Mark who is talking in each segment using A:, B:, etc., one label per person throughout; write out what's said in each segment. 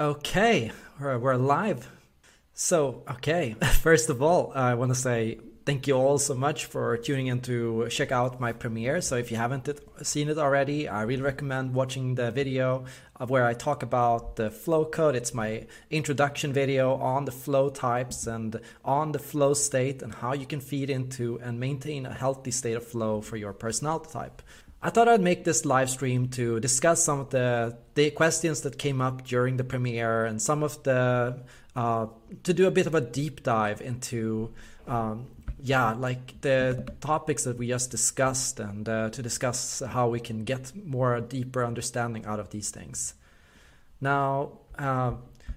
A: Okay, we're, we're live. So, okay, first of all, I want to say thank you all so much for tuning in to check out my premiere. So, if you haven't seen it already, I really recommend watching the video of where I talk about the flow code. It's my introduction video on the flow types and on the flow state and how you can feed into and maintain a healthy state of flow for your personality type. I thought I'd make this live stream to discuss some of the, the questions that came up during the premiere and some of the uh, to do a bit of a deep dive into um, yeah like the topics that we just discussed and uh, to discuss how we can get more deeper understanding out of these things. Now, uh,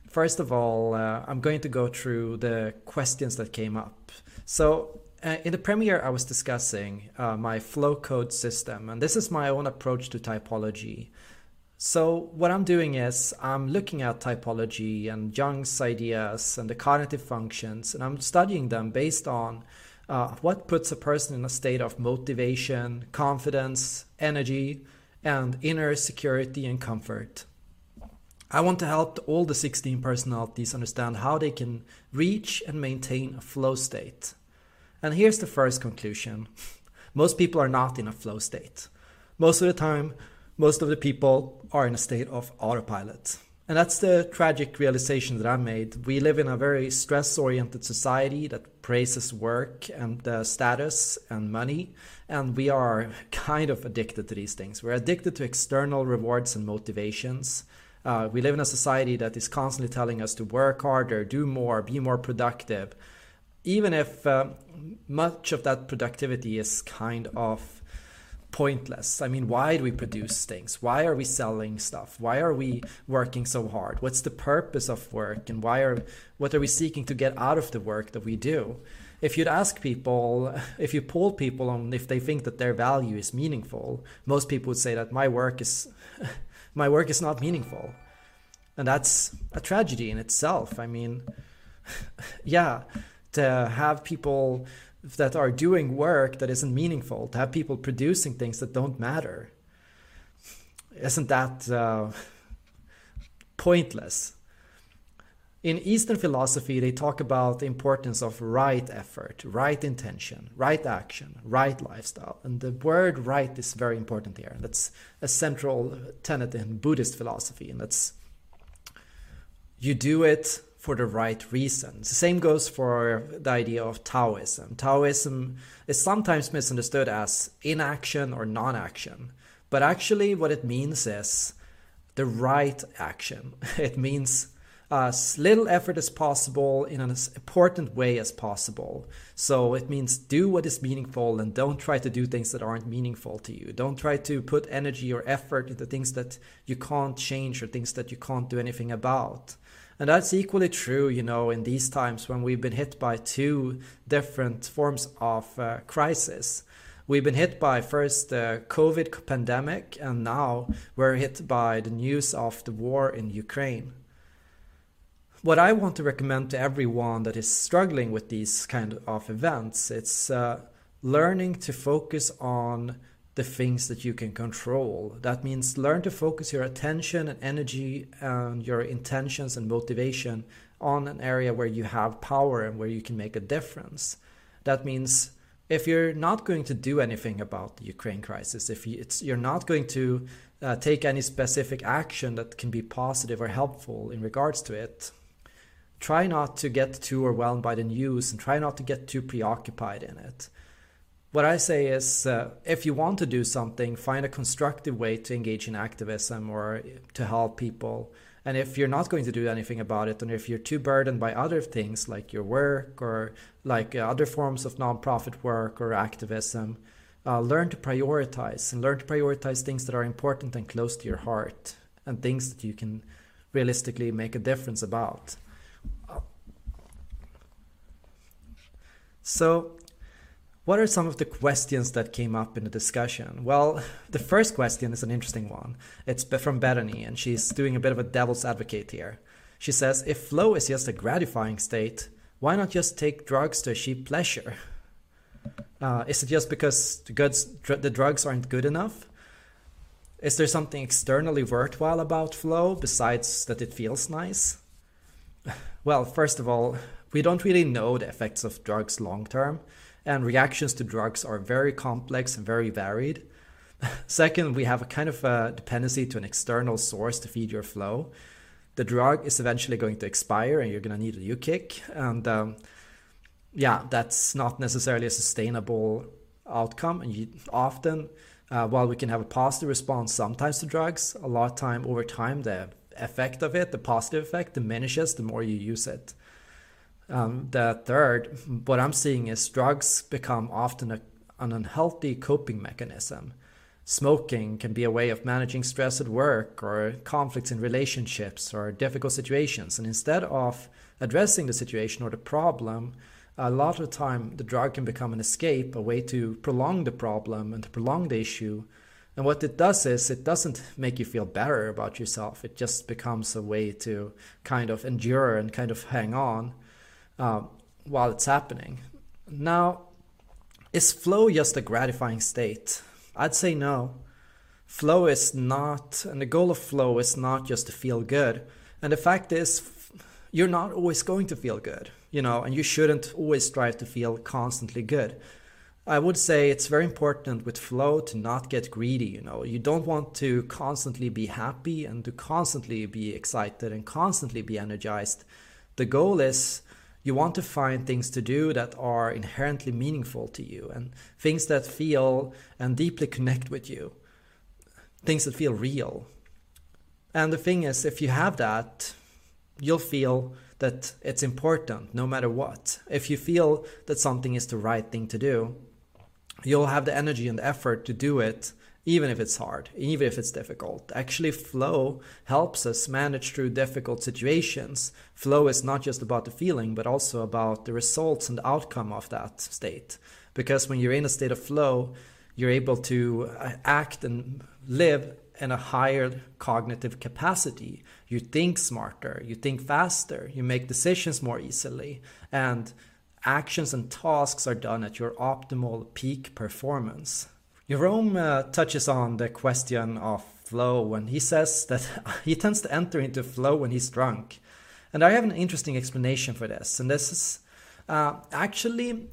A: first of all, uh, I'm going to go through the questions that came up. So uh, in the premiere, I was discussing uh, my flow code system, and this is my own approach to typology. So, what I'm doing is I'm looking at typology and Jung's ideas and the cognitive functions, and I'm studying them based on uh, what puts a person in a state of motivation, confidence, energy, and inner security and comfort. I want to help all the 16 personalities understand how they can reach and maintain a flow state. And here's the first conclusion most people are not in a flow state. Most of the time, most of the people are in a state of autopilot. And that's the tragic realization that I made. We live in a very stress oriented society that praises work and uh, status and money. And we are kind of addicted to these things. We're addicted to external rewards and motivations. Uh, we live in a society that is constantly telling us to work harder, do more, be more productive even if uh, much of that productivity is kind of pointless. I mean, why do we produce things? Why are we selling stuff? Why are we working so hard? What's the purpose of work and why are what are we seeking to get out of the work that we do? If you'd ask people, if you poll people on if they think that their value is meaningful, most people would say that my work is my work is not meaningful. And that's a tragedy in itself. I mean, yeah, to have people that are doing work that isn't meaningful, to have people producing things that don't matter. Isn't that uh, pointless? In Eastern philosophy, they talk about the importance of right effort, right intention, right action, right lifestyle. And the word right is very important here. That's a central tenet in Buddhist philosophy. And that's you do it for the right reasons. The same goes for the idea of Taoism. Taoism is sometimes misunderstood as inaction or non action, but actually, what it means is the right action. It means as little effort as possible in an important way as possible. So it means do what is meaningful and don't try to do things that aren't meaningful to you. Don't try to put energy or effort into things that you can't change or things that you can't do anything about. And that's equally true, you know, in these times when we've been hit by two different forms of uh, crisis. We've been hit by first the COVID pandemic, and now we're hit by the news of the war in Ukraine. What I want to recommend to everyone that is struggling with these kind of events, it's uh, learning to focus on the things that you can control. That means learn to focus your attention and energy and your intentions and motivation on an area where you have power and where you can make a difference. That means if you're not going to do anything about the Ukraine crisis, if you, you're not going to uh, take any specific action that can be positive or helpful in regards to it, try not to get too overwhelmed by the news and try not to get too preoccupied in it what I say is uh, if you want to do something, find a constructive way to engage in activism or to help people. And if you're not going to do anything about it, and if you're too burdened by other things like your work or like uh, other forms of nonprofit work or activism, uh, learn to prioritize and learn to prioritize things that are important and close to your heart and things that you can realistically make a difference about. So, what are some of the questions that came up in the discussion? Well, the first question is an interesting one. It's from Bethany, and she's doing a bit of a devil's advocate here. She says, if flow is just a gratifying state, why not just take drugs to achieve pleasure? Uh, is it just because the, goods, the drugs aren't good enough? Is there something externally worthwhile about flow besides that it feels nice? Well, first of all, we don't really know the effects of drugs long term, and reactions to drugs are very complex and very varied. Second, we have a kind of a dependency to an external source to feed your flow. The drug is eventually going to expire and you're going to need a new kick. And um, yeah, that's not necessarily a sustainable outcome. And you often, uh, while we can have a positive response sometimes to drugs, a lot of time over time, the effect of it, the positive effect, diminishes the more you use it. Um, the third, what I'm seeing is drugs become often a, an unhealthy coping mechanism. Smoking can be a way of managing stress at work or conflicts in relationships or difficult situations. And instead of addressing the situation or the problem, a lot of the time the drug can become an escape, a way to prolong the problem and to prolong the issue. And what it does is it doesn't make you feel better about yourself. It just becomes a way to kind of endure and kind of hang on uh, while it's happening. Now, is flow just a gratifying state? I'd say no. Flow is not, and the goal of flow is not just to feel good. And the fact is, you're not always going to feel good, you know, and you shouldn't always strive to feel constantly good. I would say it's very important with flow to not get greedy, you know. You don't want to constantly be happy and to constantly be excited and constantly be energized. The goal is you want to find things to do that are inherently meaningful to you and things that feel and deeply connect with you, things that feel real. And the thing is, if you have that, you'll feel that it's important no matter what. If you feel that something is the right thing to do, you'll have the energy and the effort to do it even if it's hard, even if it's difficult. Actually, flow helps us manage through difficult situations. Flow is not just about the feeling, but also about the results and the outcome of that state. Because when you're in a state of flow, you're able to uh, act and live in a higher cognitive capacity. You think smarter, you think faster, you make decisions more easily, and actions and tasks are done at your optimal peak performance. Jerome uh, touches on the question of flow when he says that he tends to enter into flow when he's drunk. And I have an interesting explanation for this. And this is uh, actually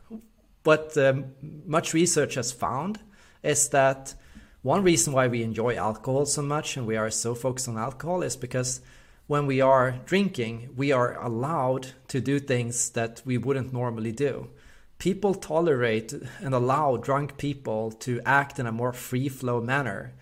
A: what um, much research has found is that one reason why we enjoy alcohol so much and we are so focused on alcohol is because when we are drinking, we are allowed to do things that we wouldn't normally do people tolerate and allow drunk people to act in a more free flow manner.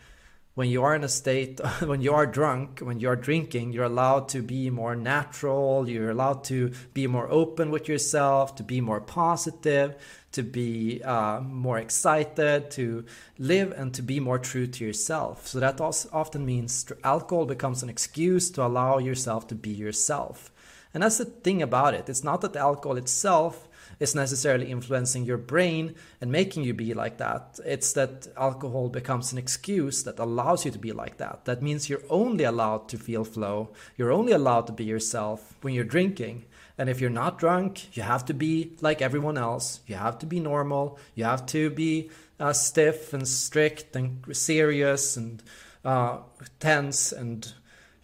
A: When you are in a state, when you are drunk, when you are drinking, you're allowed to be more natural, you're allowed to be more open with yourself, to be more positive, to be uh, more excited, to live and to be more true to yourself. So that also often means alcohol becomes an excuse to allow yourself to be yourself. And that's the thing about it. It's not that the alcohol itself is necessarily influencing your brain and making you be like that. It's that alcohol becomes an excuse that allows you to be like that. That means you're only allowed to feel flow. You're only allowed to be yourself when you're drinking. And if you're not drunk, you have to be like everyone else. You have to be normal. You have to be uh, stiff and strict and serious and uh, tense and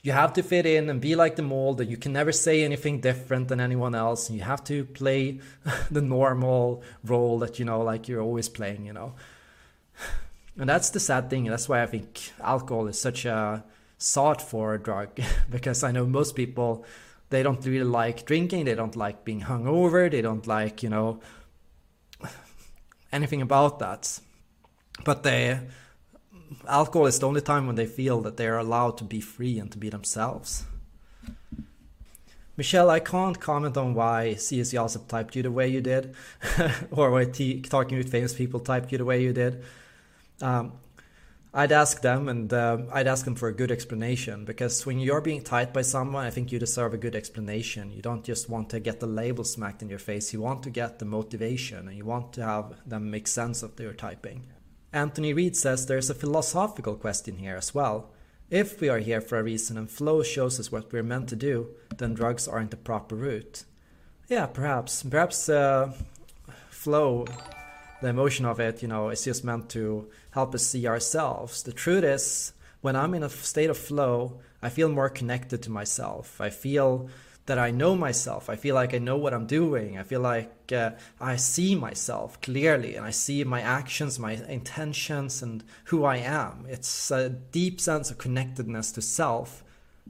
A: you have to fit in and be like the mold that you can never say anything different than anyone else and you have to play the normal role that you know like you're always playing you know. And that's the sad thing that's why i think alcohol is such a sought for drug because i know most people they don't really like drinking they don't like being hungover they don't like you know anything about that. But they alcohol is the only time when they feel that they are allowed to be free and to be themselves. Michelle, I can't comment on why C.S. Joseph typed you the way you did, or why t- talking with famous people typed you the way you did. Um, I'd ask them, and uh, I'd ask them for a good explanation because when you're being typed by someone, I think you deserve a good explanation. You don't just want to get the label smacked in your face. You want to get the motivation, and you want to have them make sense of their typing. Anthony Reed says there's a philosophical question here as well. If we are here for a reason and flow shows us what we're meant to do, then drugs aren't the proper route. Yeah, perhaps. Perhaps uh, flow the emotion of it, you know, is just meant to help us see ourselves. The truth is, when I'm in a state of flow, I feel more connected to myself. I feel that I know myself. I feel like I know what I'm doing. I feel like uh, I see myself clearly and I see my actions, my intentions, and who I am. It's a deep sense of connectedness to self.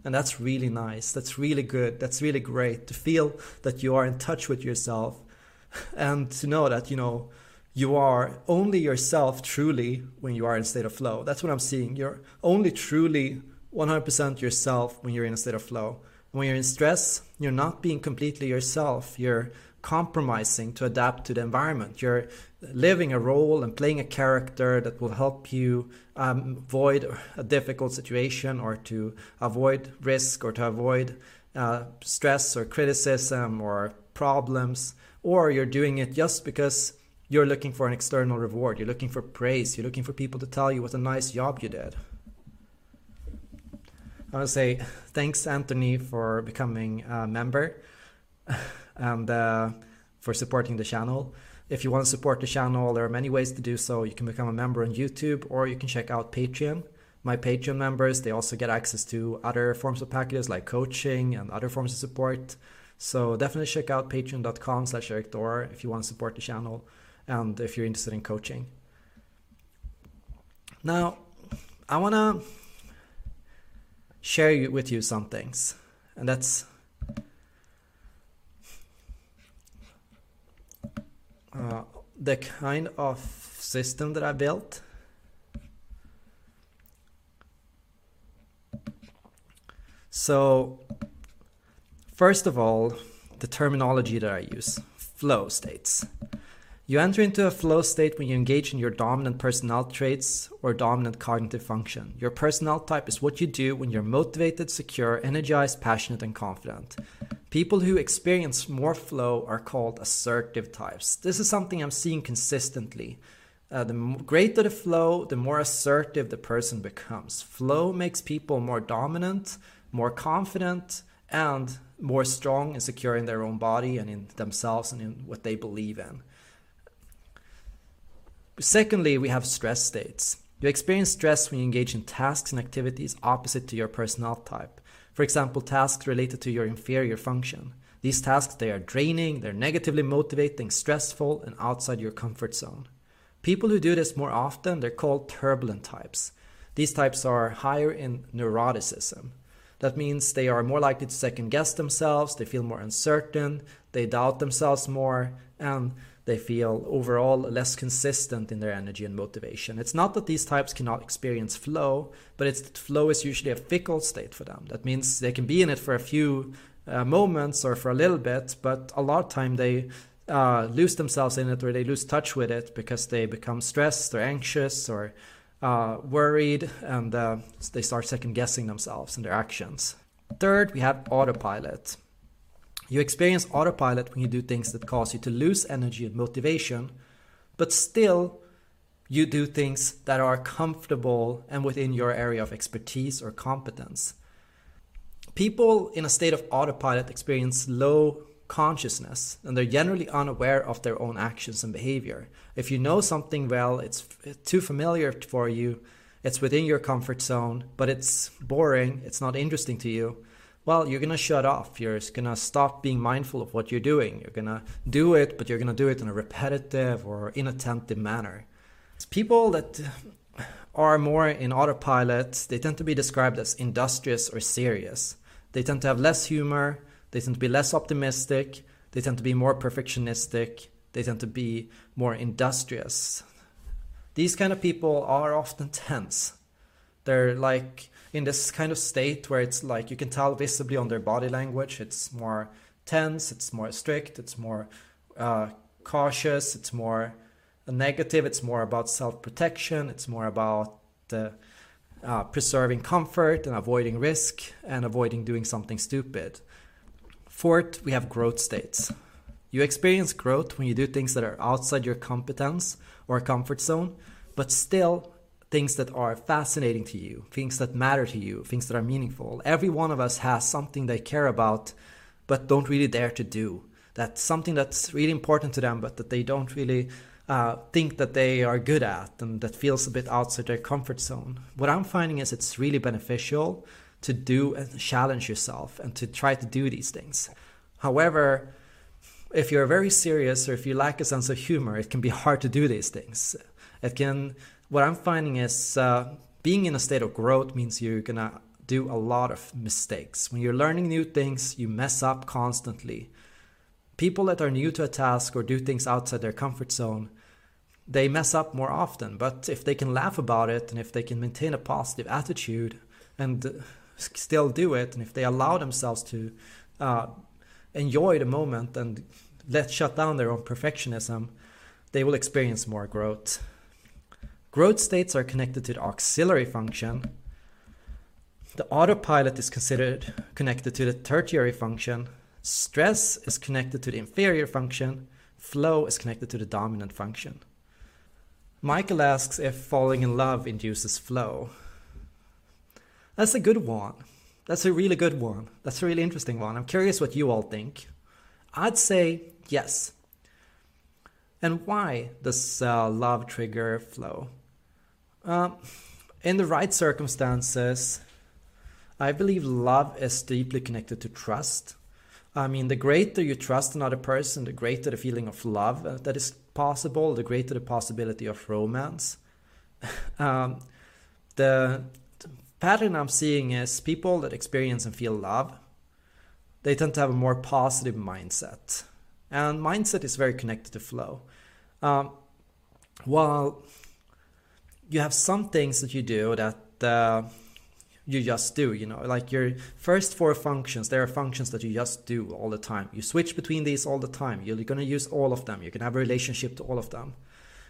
A: And that's really nice. That's really good. That's really great to feel that you are in touch with yourself and to know that, you know, you are only yourself truly when you are in a state of flow. That's what I'm seeing. You're only truly 100% yourself when you're in a state of flow. When you're in stress, you're not being completely yourself. You're compromising to adapt to the environment. You're living a role and playing a character that will help you um, avoid a difficult situation or to avoid risk or to avoid uh, stress or criticism or problems. Or you're doing it just because you're looking for an external reward. You're looking for praise. You're looking for people to tell you what a nice job you did. I want to say thanks, Anthony, for becoming a member and uh, for supporting the channel. If you want to support the channel, there are many ways to do so. You can become a member on YouTube or you can check out Patreon. My Patreon members, they also get access to other forms of packages like coaching and other forms of support. So definitely check out patreon.com slash Thor if you want to support the channel and if you're interested in coaching. Now, I want to share with you some things, and that's uh, the kind of system that I built. So, first of all, the terminology that I use flow states. You enter into a flow state when you engage in your dominant personality traits or dominant cognitive function. Your personality type is what you do when you're motivated, secure, energized, passionate, and confident. People who experience more flow are called assertive types. This is something I'm seeing consistently. Uh, the greater the flow, the more assertive the person becomes. Flow makes people more dominant, more confident, and more strong and secure in their own body and in themselves and in what they believe in. Secondly, we have stress states. You experience stress when you engage in tasks and activities opposite to your personality type. For example, tasks related to your inferior function. These tasks they are draining, they're negatively motivating, stressful, and outside your comfort zone. People who do this more often, they're called turbulent types. These types are higher in neuroticism. That means they are more likely to second guess themselves, they feel more uncertain, they doubt themselves more, and they feel overall less consistent in their energy and motivation. It's not that these types cannot experience flow, but it's that flow is usually a fickle state for them. That means they can be in it for a few uh, moments or for a little bit, but a lot of time they uh, lose themselves in it or they lose touch with it because they become stressed or anxious or uh, worried and uh, they start second guessing themselves and their actions. Third, we have autopilot. You experience autopilot when you do things that cause you to lose energy and motivation, but still you do things that are comfortable and within your area of expertise or competence. People in a state of autopilot experience low consciousness and they're generally unaware of their own actions and behavior. If you know something well, it's too familiar for you, it's within your comfort zone, but it's boring, it's not interesting to you well, you're going to shut off. You're going to stop being mindful of what you're doing. You're going to do it, but you're going to do it in a repetitive or inattentive manner. It's people that are more in autopilot, they tend to be described as industrious or serious. They tend to have less humor, they tend to be less optimistic, they tend to be more perfectionistic, they tend to be more industrious. These kind of people are often tense. They're like in this kind of state where it's like you can tell visibly on their body language it's more tense it's more strict it's more uh, cautious it's more negative it's more about self-protection it's more about uh, preserving comfort and avoiding risk and avoiding doing something stupid. Fourth we have growth states. You experience growth when you do things that are outside your competence or comfort zone but still things that are fascinating to you, things that matter to you, things that are meaningful. Every one of us has something they care about but don't really dare to do. That's something that's really important to them, but that they don't really uh, think that they are good at and that feels a bit outside their comfort zone. What I'm finding is it's really beneficial to do and challenge yourself and to try to do these things. However, if you're very serious or if you lack a sense of humor, it can be hard to do these things. It can. What I'm finding is uh, being in a state of growth means you're gonna do a lot of mistakes. When you're learning new things, you mess up constantly. People that are new to a task or do things outside their comfort zone, they mess up more often. But if they can laugh about it and if they can maintain a positive attitude and still do it, and if they allow themselves to uh, enjoy the moment and let shut down their own perfectionism, they will experience more growth. Growth states are connected to the auxiliary function. The autopilot is considered connected to the tertiary function. Stress is connected to the inferior function. Flow is connected to the dominant function. Michael asks if falling in love induces flow. That's a good one. That's a really good one. That's a really interesting one. I'm curious what you all think. I'd say yes. And why does uh, love trigger flow? Uh, in the right circumstances, I believe love is deeply connected to trust. I mean, the greater you trust another person, the greater the feeling of love uh, that is possible, the greater the possibility of romance. um, the pattern I'm seeing is people that experience and feel love, they tend to have a more positive mindset. And mindset is very connected to flow. Um, while you have some things that you do that uh, you just do, you know, like your first four functions, there are functions that you just do all the time. You switch between these all the time. You're going to use all of them. You can have a relationship to all of them.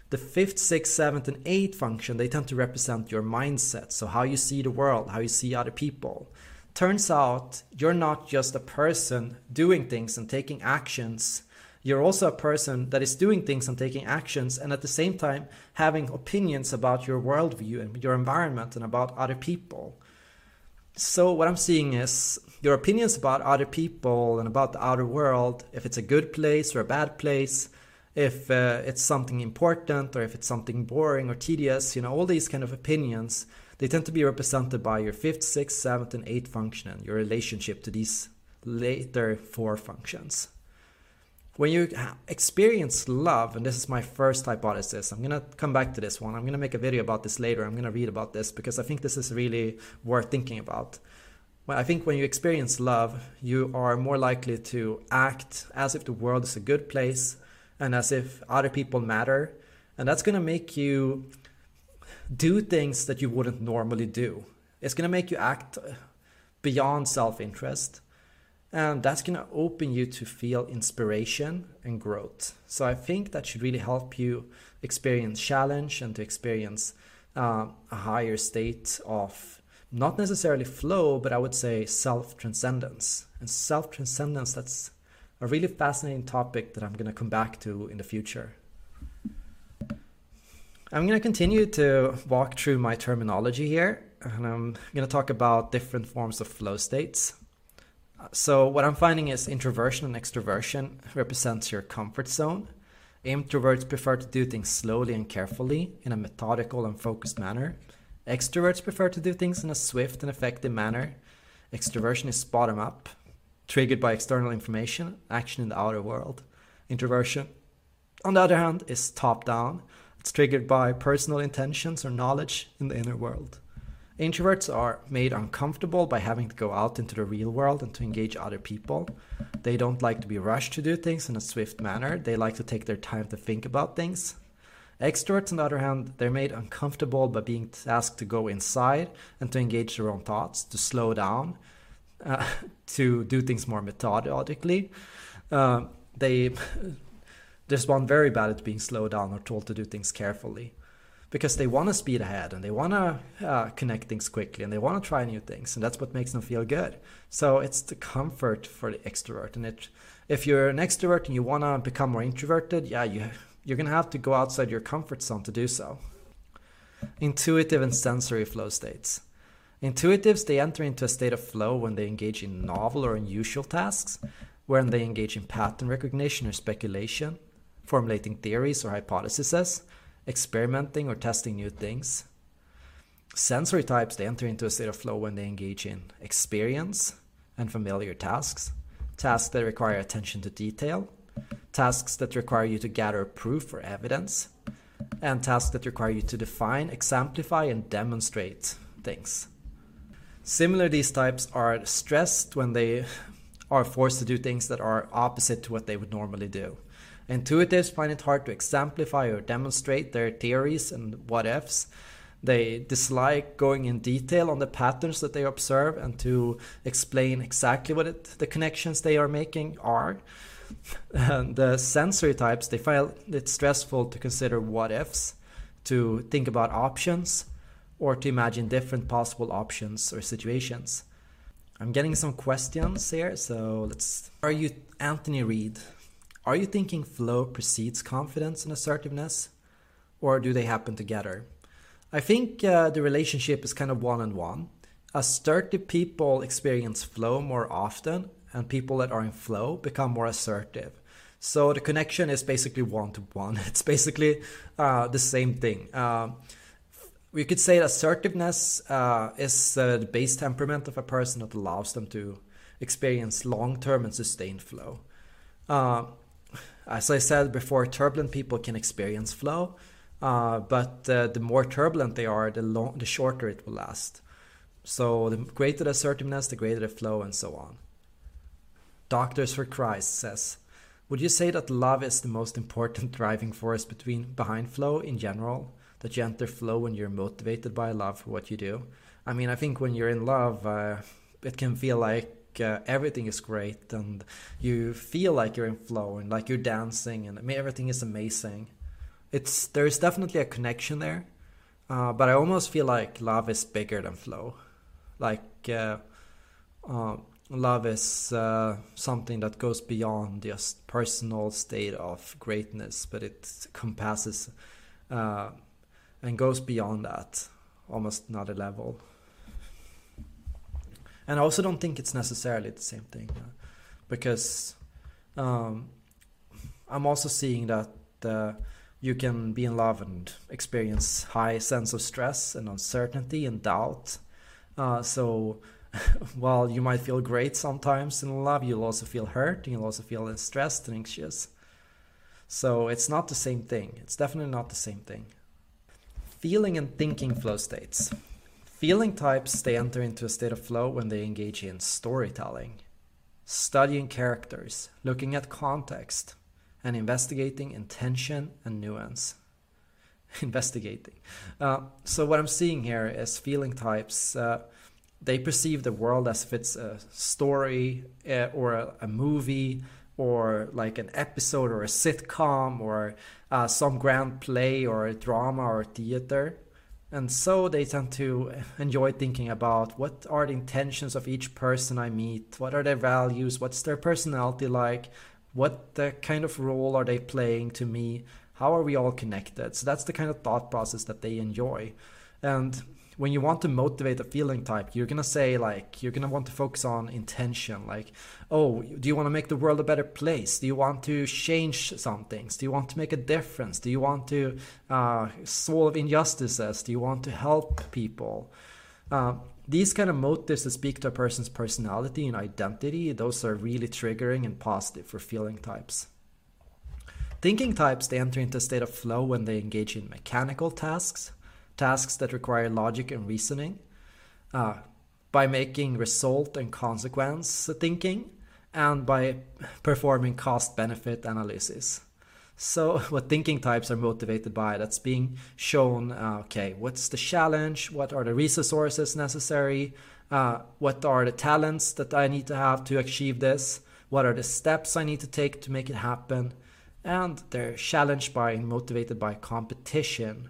A: The fifth, sixth, seventh, and eighth function, they tend to represent your mindset. So, how you see the world, how you see other people. Turns out you're not just a person doing things and taking actions. You're also a person that is doing things and taking actions, and at the same time having opinions about your worldview and your environment and about other people. So, what I'm seeing is your opinions about other people and about the outer world, if it's a good place or a bad place, if uh, it's something important or if it's something boring or tedious, you know, all these kind of opinions, they tend to be represented by your fifth, sixth, seventh, and eighth function and your relationship to these later four functions. When you experience love, and this is my first hypothesis, I'm gonna come back to this one. I'm gonna make a video about this later. I'm gonna read about this because I think this is really worth thinking about. Well, I think when you experience love, you are more likely to act as if the world is a good place and as if other people matter. And that's going to make you do things that you wouldn't normally do. It's going to make you act beyond self interest. And that's going to open you to feel inspiration and growth. So I think that should really help you experience challenge and to experience uh, a higher state of not necessarily flow, but I would say self transcendence. And self transcendence, that's a really fascinating topic that I'm going to come back to in the future. I'm going to continue to walk through my terminology here, and I'm going to talk about different forms of flow states. So, what I'm finding is introversion and extroversion represents your comfort zone. Introverts prefer to do things slowly and carefully in a methodical and focused manner. Extroverts prefer to do things in a swift and effective manner. Extroversion is bottom up, triggered by external information, action in the outer world. Introversion, on the other hand, is top down. It's triggered by personal intentions or knowledge in the inner world. Introverts are made uncomfortable by having to go out into the real world and to engage other people. They don't like to be rushed to do things in a swift manner. They like to take their time to think about things. Extroverts, on the other hand, they're made uncomfortable by being asked to go inside and to engage their own thoughts, to slow down, uh, to do things more methodically. Uh, they respond very bad at being slowed down or told to do things carefully because they want to speed ahead and they want to uh, connect things quickly and they want to try new things and that's what makes them feel good so it's the comfort for the extrovert and it if you're an extrovert and you want to become more introverted yeah you you're going to have to go outside your comfort zone to do so intuitive and sensory flow states Intuitives, they enter into a state of flow when they engage in novel or unusual tasks, when they engage in pattern recognition or speculation. formulating theories or hypotheses, experimenting or testing new things. Sensory types, they enter into a state of flow when they engage in experience and familiar tasks, tasks that require attention to detail, tasks that require you to gather proof or evidence, and tasks that require you to define, exemplify, and demonstrate things. Similar, these types are stressed when they are forced to do things that are opposite to what they would normally do. Intuitives find it hard to exemplify or demonstrate their theories and what ifs. They dislike going in detail on the patterns that they observe and to explain exactly what it, the connections they are making are. And the sensory types, they find it stressful to consider what ifs, to think about options, or to imagine different possible options or situations. I'm getting some questions here, so let's. Are you Anthony Reed? Are you thinking flow precedes confidence and assertiveness, or do they happen together? I think uh, the relationship is kind of one on one. Assertive people experience flow more often, and people that are in flow become more assertive. So the connection is basically one to one. It's basically uh, the same thing. Uh, we could say assertiveness uh, is uh, the base temperament of a person that allows them to experience long-term and sustained flow. As I said before, turbulent people can experience flow, uh, but uh, the more turbulent they are, the long, the shorter it will last. So the greater the assertiveness, the greater the flow, and so on. Doctors for Christ says, would you say that love is the most important driving force between behind flow in general? that you enter flow when you're motivated by love for what you do. I mean, I think when you're in love, uh, it can feel like uh, everything is great and you feel like you're in flow and like you're dancing and I mean, everything is amazing. It's there's definitely a connection there, uh, but I almost feel like love is bigger than flow. Like uh, uh, love is uh, something that goes beyond just personal state of greatness, but it compasses and goes beyond that, almost another level. And I also don't think it's necessarily the same thing, uh, because um, I'm also seeing that uh, you can be in love and experience high sense of stress and uncertainty and doubt. Uh, so while you might feel great sometimes in love, you'll also feel hurt and you'll also feel stressed and anxious. So it's not the same thing. It's definitely not the same thing. Feeling and thinking flow states. Feeling types, they enter into a state of flow when they engage in storytelling, studying characters, looking at context, and investigating intention and nuance. investigating. Uh, so, what I'm seeing here is feeling types. Uh, they perceive the world as if it's a story uh, or a, a movie or like an episode or a sitcom or uh, some grand play or a drama or theater. And so they tend to enjoy thinking about what are the intentions of each person I meet, what are their values, what's their personality like, what the kind of role are they playing to me, how are we all connected. So that's the kind of thought process that they enjoy. And when you want to motivate a feeling type, you're gonna say like you're gonna want to focus on intention. Like, oh, do you want to make the world a better place? Do you want to change some things? Do you want to make a difference? Do you want to uh, solve injustices? Do you want to help people? Uh, these kind of motives that speak to a person's personality and identity, those are really triggering and positive for feeling types. Thinking types, they enter into a state of flow when they engage in mechanical tasks tasks that require logic and reasoning uh, by making result and consequence thinking and by performing cost benefit analysis. So, what thinking types are motivated by? That's being shown. Uh, okay, what's the challenge? What are the resources necessary? Uh, what are the talents that I need to have to achieve this? What are the steps I need to take to make it happen? And they're challenged by and motivated by competition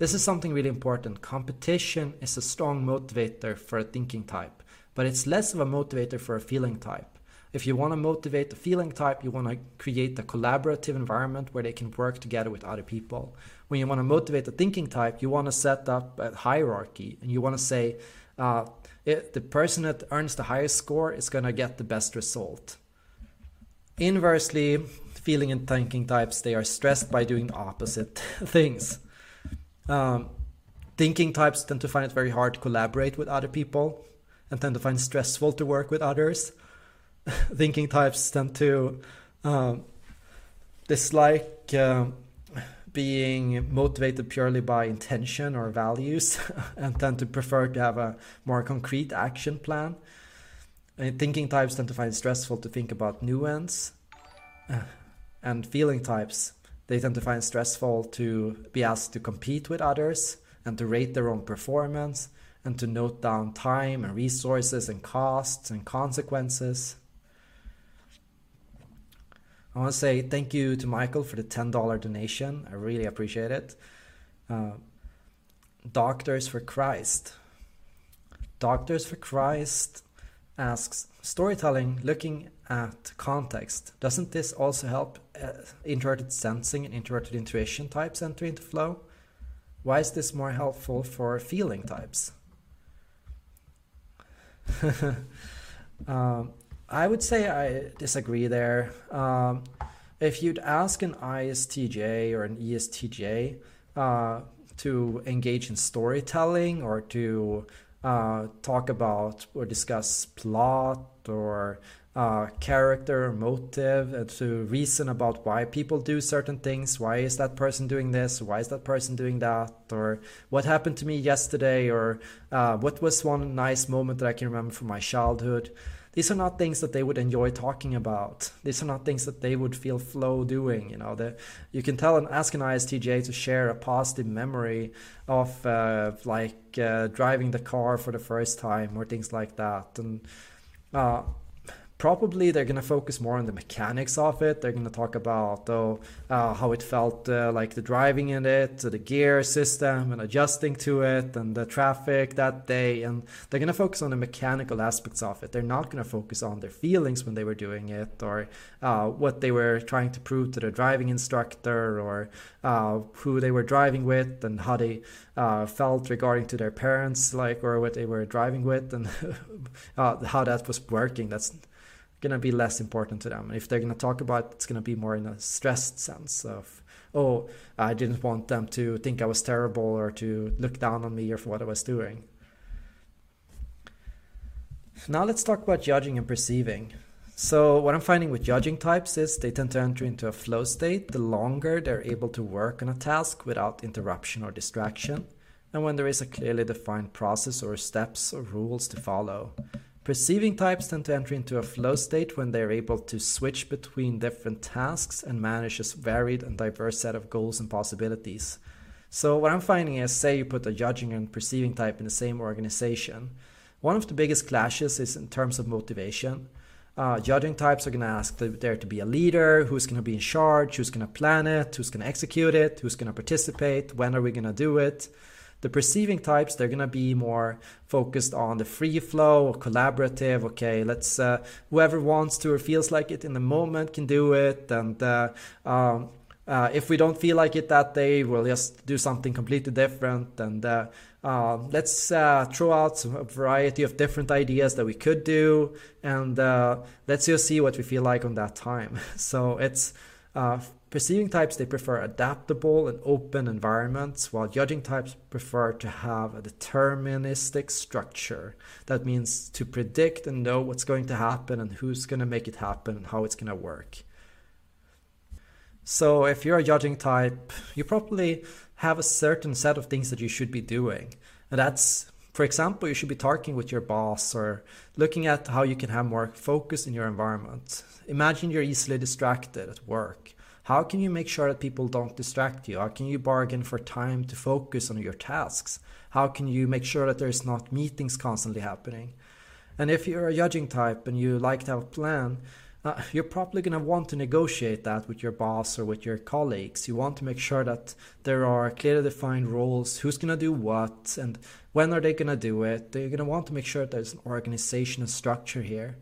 A: this is something really important. Competition is a strong motivator for a thinking type, but it's less of a motivator for a feeling type. If you want to motivate the feeling type, you want to create a collaborative environment where they can work together with other people. When you want to motivate the thinking type, you want to set up a hierarchy and you want to say, uh, it, the person that earns the highest score is going to get the best result. Inversely, feeling and thinking types, they are stressed by doing opposite things. Um, thinking types tend to find it very hard to collaborate with other people and tend to find stressful to work with others. thinking types tend to um, dislike uh, being motivated purely by intention or values and tend to prefer to have a more concrete action plan. And thinking types tend to find it stressful to think about nuance. Uh, and feeling types, they tend to find stressful to be asked to compete with others and to rate their own performance and to note down time and resources and costs and consequences. I want to say thank you to Michael for the $10 donation. I really appreciate it. Uh, Doctors for Christ. Doctors for Christ asks storytelling looking at context. Doesn't this also help introverted sensing and introverted intuition types enter into flow? Why is this more helpful for feeling types? um, I would say I disagree there. Um, if you'd ask an ISTJ or an ESTJ uh, to engage in storytelling or to uh, talk about or discuss plot or uh, character motive and to reason about why people do certain things. Why is that person doing this? Why is that person doing that? Or what happened to me yesterday? Or uh, what was one nice moment that I can remember from my childhood? these are not things that they would enjoy talking about. These are not things that they would feel flow doing. You know, the, you can tell and ask an ISTJ to share a positive memory of uh, like uh, driving the car for the first time or things like that, and uh, probably they're going to focus more on the mechanics of it. They're going to talk about though uh, how it felt uh, like the driving in it, the gear system, and adjusting to it, and the traffic that day. And they're going to focus on the mechanical aspects of it. They're not going to focus on their feelings when they were doing it, or uh, what they were trying to prove to the driving instructor, or uh, who they were driving with, and how they uh, felt regarding to their parents, like or what they were driving with, and how that was working. That's going to be less important to them. And if they're going to talk about it, it's going to be more in a stressed sense of, oh, I didn't want them to think I was terrible or to look down on me or for what I was doing. Now let's talk about judging and perceiving. So what I'm finding with judging types is they tend to enter into a flow state the longer they're able to work on a task without interruption or distraction, and when there is a clearly defined process or steps or rules to follow. Perceiving types tend to enter into a flow state when they are able to switch between different tasks and manage a varied and diverse set of goals and possibilities. So, what I'm finding is say you put a judging and perceiving type in the same organization. One of the biggest clashes is in terms of motivation. Uh, judging types are going to ask there to be a leader, who's going to be in charge, who's going to plan it, who's going to execute it, who's going to participate, when are we going to do it. The perceiving types, they're going to be more focused on the free flow or collaborative. Okay, let's, uh, whoever wants to or feels like it in the moment can do it. And uh, um, uh, if we don't feel like it that day, we'll just do something completely different. And uh, uh, let's uh, throw out a variety of different ideas that we could do. And let's just see what we feel like on that time. So it's Perceiving types, they prefer adaptable and open environments, while judging types prefer to have a deterministic structure. That means to predict and know what's going to happen and who's going to make it happen and how it's going to work. So, if you're a judging type, you probably have a certain set of things that you should be doing. And that's, for example, you should be talking with your boss or looking at how you can have more focus in your environment. Imagine you're easily distracted at work how can you make sure that people don't distract you? How can you bargain for time to focus on your tasks? How can you make sure that there's not meetings constantly happening? And if you're a judging type and you like to have a plan, uh, you're probably going to want to negotiate that with your boss or with your colleagues. You want to make sure that there are clearly defined roles, who's going to do what, and when are they going to do it. You're going to want to make sure there's an organization and structure here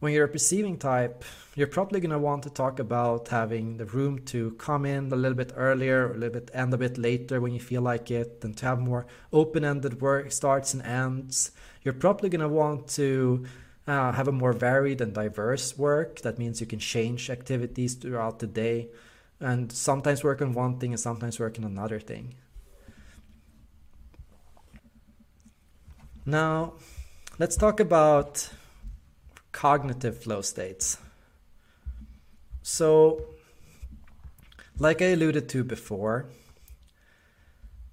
A: when you're a perceiving type, you're probably going to want to talk about having the room to come in a little bit earlier, a little bit end a bit later when you feel like it, and to have more open-ended work starts and ends. You're probably going to want to uh, have a more varied and diverse work. That means you can change activities throughout the day and sometimes work on one thing and sometimes work on another thing. Now, let's talk about cognitive flow states. So, like I alluded to before,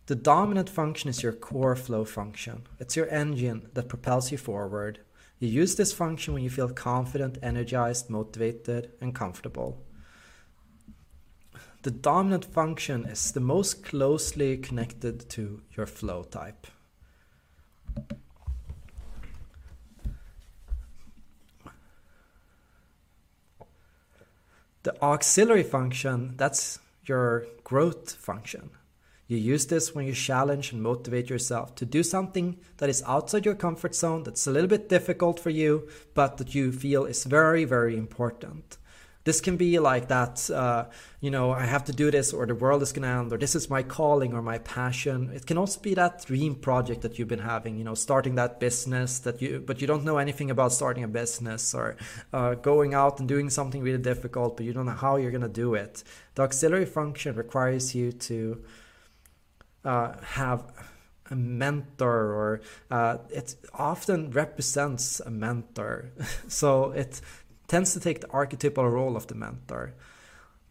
A: the dominant function is your core flow function. It's your engine that propels you forward. You use this function when you feel confident, energized, motivated, and comfortable. The dominant function is the most closely connected to your flow type. The auxiliary function, that's your growth function. You use this when you challenge and motivate yourself to do something that is outside your comfort zone, that's a little bit difficult for you, but that you feel is very, very important. This can be like that, uh, you know, I have to do this or the world is going to end or this is my calling or my passion. It can also be that dream project that you've been having, you know, starting that business that you, but you don't know anything about starting a business or uh, going out and doing something really difficult, but you don't know how you're going to do it. The auxiliary function requires you to uh, have a mentor or uh, it often represents a mentor so it tends to take the archetypal role of the mentor.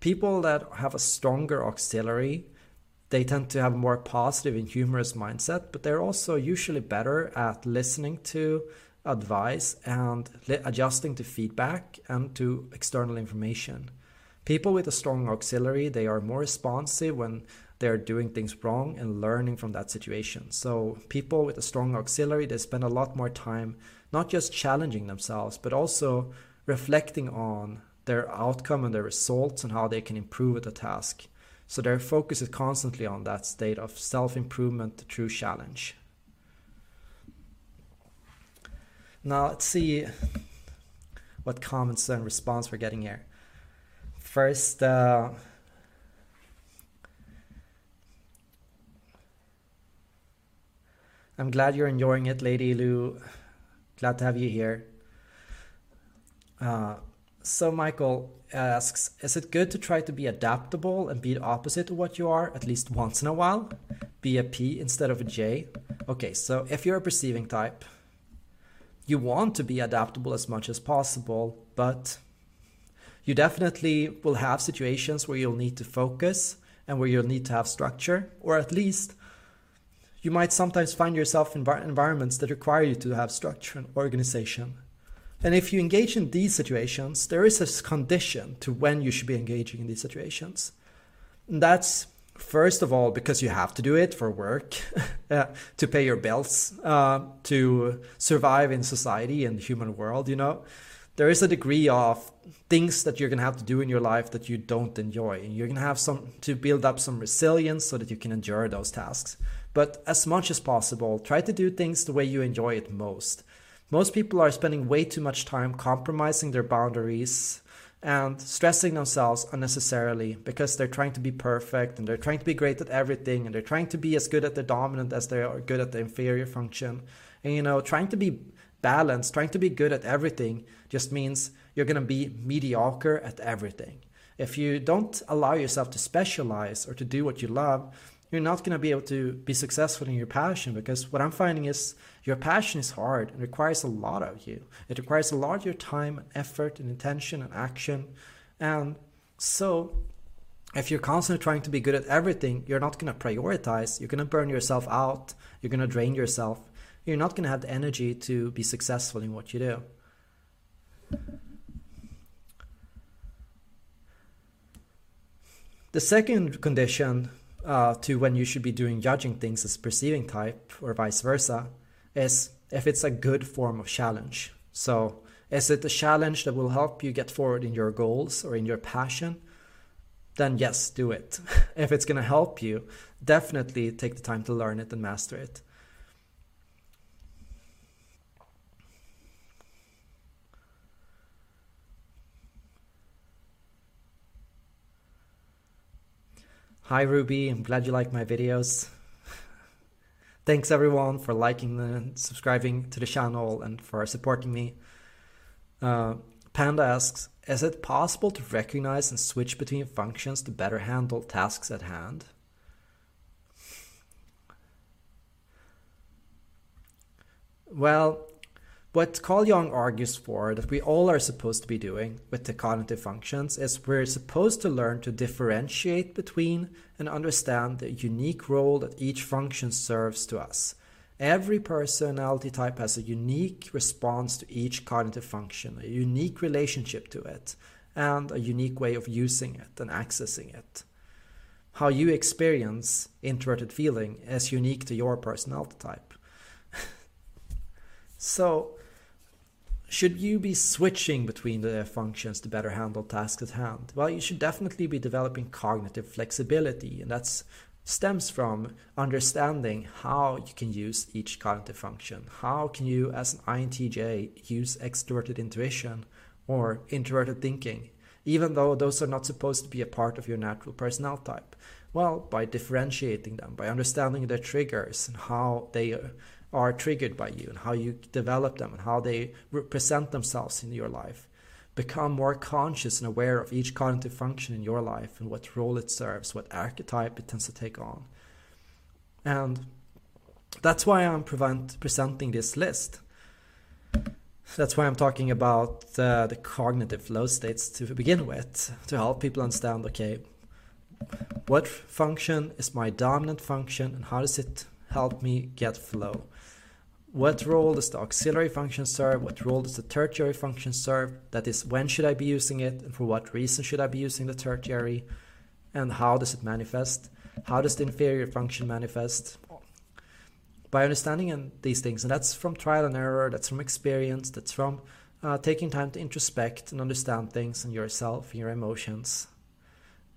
A: People that have a stronger auxiliary, they tend to have a more positive and humorous mindset, but they're also usually better at listening to advice and adjusting to feedback and to external information. People with a strong auxiliary, they are more responsive when they're doing things wrong and learning from that situation. So people with a strong auxiliary, they spend a lot more time not just challenging themselves, but also reflecting on their outcome and their results and how they can improve at a task. So their focus is constantly on that state of self improvement through challenge. Now let's see what comments and response we're getting here. First, uh, I'm glad you're enjoying it, Lady Lou. Glad to have you here. Uh, so Michael asks, is it good to try to be adaptable and be the opposite of what you are at least once in a while? Be a P instead of a J? Okay, so if you're a perceiving type, you want to be adaptable as much as possible, but you definitely will have situations where you'll need to focus and where you'll need to have structure, or at least you might sometimes find yourself in environments that require you to have structure and organization. And if you engage in these situations, there is a condition to when you should be engaging in these situations. And that's first of all because you have to do it for work, uh, to pay your bills, uh, to survive in society and the human world, you know. There is a degree of things that you're gonna have to do in your life that you don't enjoy. And you're gonna have some to build up some resilience so that you can endure those tasks. But as much as possible, try to do things the way you enjoy it most. Most people are spending way too much time compromising their boundaries and stressing themselves unnecessarily because they're trying to be perfect and they're trying to be great at everything and they're trying to be as good at the dominant as they are good at the inferior function. And you know, trying to be balanced, trying to be good at everything just means you're going to be mediocre at everything. If you don't allow yourself to specialize or to do what you love, you're not going to be able to be successful in your passion because what I'm finding is your passion is hard and requires a lot of you. It requires a lot of your time and effort and intention and action. And so if you're constantly trying to be good at everything, you're not going to prioritize. You're going to burn yourself out. You're going to drain yourself. You're not going to have the energy to be successful in what you do. The second condition uh, to when you should be doing judging things as perceiving type or vice versa is if it's a good form of challenge. So, is it a challenge that will help you get forward in your goals or in your passion? Then, yes, do it. if it's going to help you, definitely take the time to learn it and master it. Hi Ruby, I'm glad you like my videos. Thanks everyone for liking and subscribing to the channel and for supporting me. Uh, Panda asks, is it possible to recognize and switch between functions to better handle tasks at hand? Well, what Carl Jung argues for that we all are supposed to be doing with the cognitive functions is we're supposed to learn to differentiate between and understand the unique role that each function serves to us. Every personality type has a unique response to each cognitive function, a unique relationship to it, and a unique way of using it and accessing it. How you experience introverted feeling is unique to your personality type. so, should you be switching between the functions to better handle tasks at hand? Well, you should definitely be developing cognitive flexibility, and that stems from understanding how you can use each cognitive function. How can you, as an INTJ, use extroverted intuition or introverted thinking, even though those are not supposed to be a part of your natural personality type? Well, by differentiating them, by understanding their triggers and how they are triggered by you and how you develop them and how they represent themselves in your life. Become more conscious and aware of each cognitive function in your life and what role it serves, what archetype it tends to take on. And that's why I'm prevent, presenting this list. That's why I'm talking about uh, the cognitive flow states to begin with, to help people understand okay, what function is my dominant function and how does it help me get flow? What role does the auxiliary function serve? What role does the tertiary function serve? That is, when should I be using it? And for what reason should I be using the tertiary? And how does it manifest? How does the inferior function manifest? By understanding these things, and that's from trial and error, that's from experience, that's from uh, taking time to introspect and understand things and yourself and your emotions.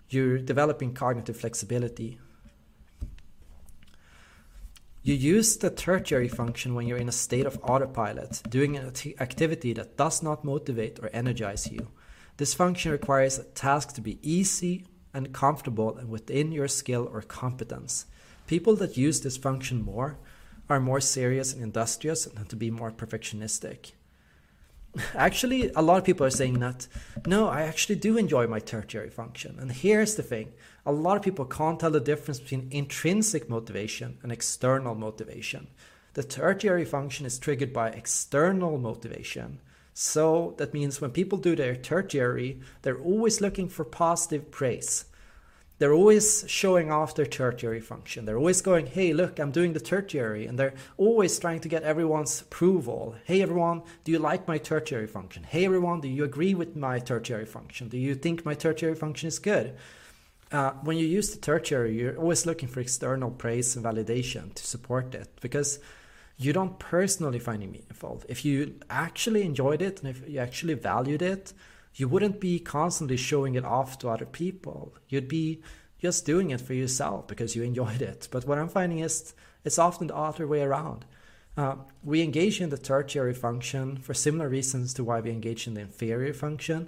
A: You're developing cognitive flexibility you use the tertiary function when you're in a state of autopilot, doing an activity that does not motivate or energize you. This function requires a task to be easy and comfortable and within your skill or competence. People that use this function more are more serious and industrious and tend to be more perfectionistic. Actually, a lot of people are saying that, no, I actually do enjoy my tertiary function. And here's the thing a lot of people can't tell the difference between intrinsic motivation and external motivation. The tertiary function is triggered by external motivation. So that means when people do their tertiary, they're always looking for positive praise they're always showing off their tertiary function. They're always going, hey, look, I'm doing the tertiary. And they're always trying to get everyone's approval. Hey, everyone, do you like my tertiary function? Hey, everyone, do you agree with my tertiary function? Do you think my tertiary function is good? Uh, when you use the tertiary, you're always looking for external praise and validation to support it because you don't personally find it meaningful. If you actually enjoyed it and if you actually valued it, you wouldn't be constantly showing it off to other people. You'd be just doing it for yourself because you enjoyed it. But what I'm finding is it's often the other way around. Uh, we engage in the tertiary function for similar reasons to why we engage in the inferior function,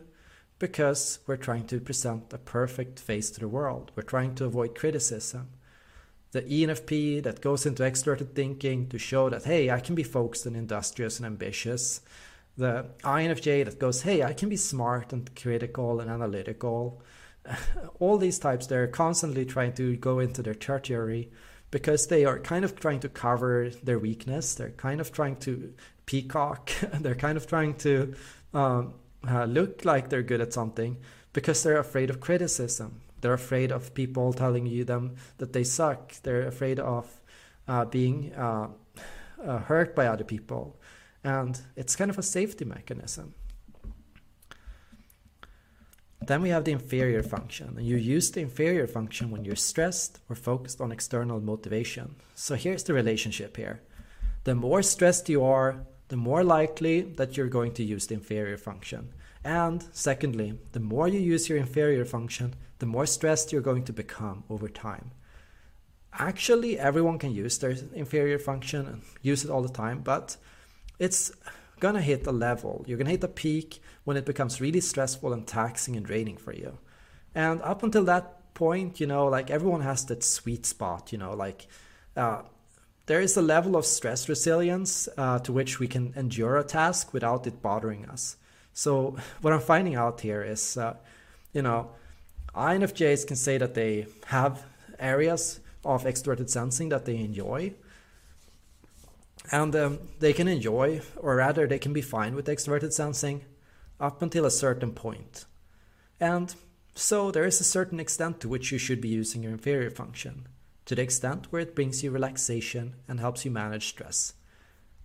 A: because we're trying to present a perfect face to the world. We're trying to avoid criticism. The ENFP that goes into extroverted thinking to show that, hey, I can be focused and industrious and ambitious the INFJ that goes, hey, I can be smart and critical and analytical. All these types, they're constantly trying to go into their tertiary because they are kind of trying to cover their weakness. They're kind of trying to peacock. they're kind of trying to um, uh, look like they're good at something because they're afraid of criticism. They're afraid of people telling you them that they suck. They're afraid of uh, being uh, uh hurt by other people. And it's kind of a safety mechanism. Then we have the inferior function, and you use the inferior function when you're stressed or focused on external motivation. So here's the relationship here. The more stressed you are, the more likely that you're going to use the inferior function. And secondly, the more you use your inferior function, the more stressed you're going to become over time. Actually, everyone can use their inferior function and use it all the time, but it's gonna hit a level. You're gonna hit a peak when it becomes really stressful and taxing and draining for you. And up until that point, you know, like everyone has that sweet spot, you know, like uh, there is a level of stress resilience uh, to which we can endure a task without it bothering us. So what I'm finding out here is, uh, you know, INFJs can say that they have areas of extroverted sensing that they enjoy. And um, they can enjoy, or rather, they can be fine with extroverted sensing up until a certain point. And so there is a certain extent to which you should be using your inferior function, to the extent where it brings you relaxation and helps you manage stress.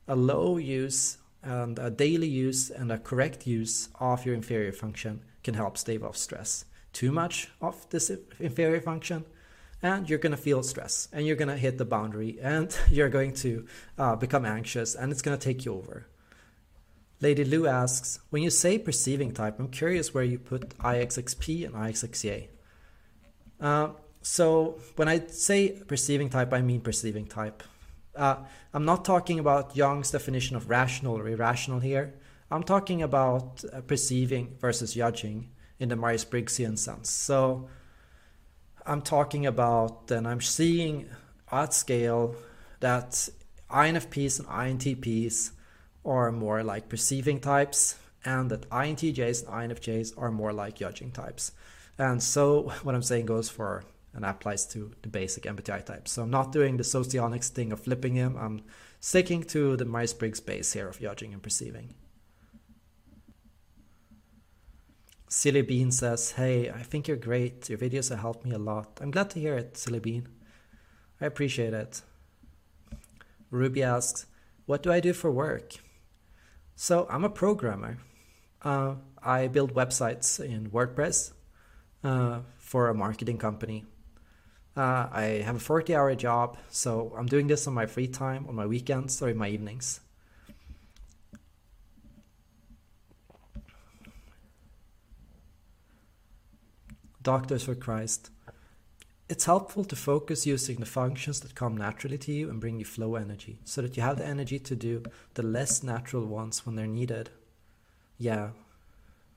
A: A low use and a daily use and a correct use of your inferior function can help stave off stress. Too much of this inferior function and you're going to feel stress and you're going to hit the boundary and you're going to uh, become anxious and it's going to take you over. Lady Lou asks, when you say perceiving type, I'm curious where you put IXXP and IXXA. Uh, so when I say perceiving type, I mean perceiving type. Uh, I'm not talking about Jung's definition of rational or irrational here. I'm talking about uh, perceiving versus judging in the Myers-Briggsian sense. So I'm talking about, and I'm seeing at scale that INFPs and INTPs are more like perceiving types, and that INTJs and INFJs are more like judging types. And so what I'm saying goes for and applies to the basic MBTI types. So I'm not doing the socionics thing of flipping him. I'm sticking to the Myers-Briggs base here of judging and perceiving. Silly Bean says, Hey, I think you're great. Your videos have helped me a lot. I'm glad to hear it, Silly Bean. I appreciate it. Ruby asks, What do I do for work? So, I'm a programmer. Uh, I build websites in WordPress uh, for a marketing company. Uh, I have a 40 hour job, so I'm doing this on my free time, on my weekends, or in my evenings. Doctors for Christ. It's helpful to focus using the functions that come naturally to you and bring you flow energy, so that you have the energy to do the less natural ones when they're needed. Yeah,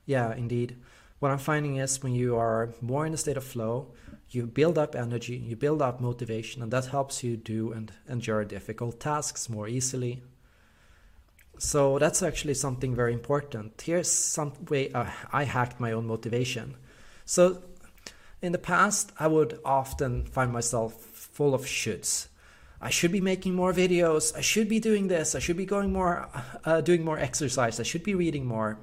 A: yeah, indeed. What I'm finding is when you are more in a state of flow, you build up energy, you build up motivation, and that helps you do and endure difficult tasks more easily. So that's actually something very important. Here's some way uh, I hacked my own motivation. So in the past, I would often find myself full of shoulds. I should be making more videos. I should be doing this. I should be going more, uh, doing more exercise. I should be reading more.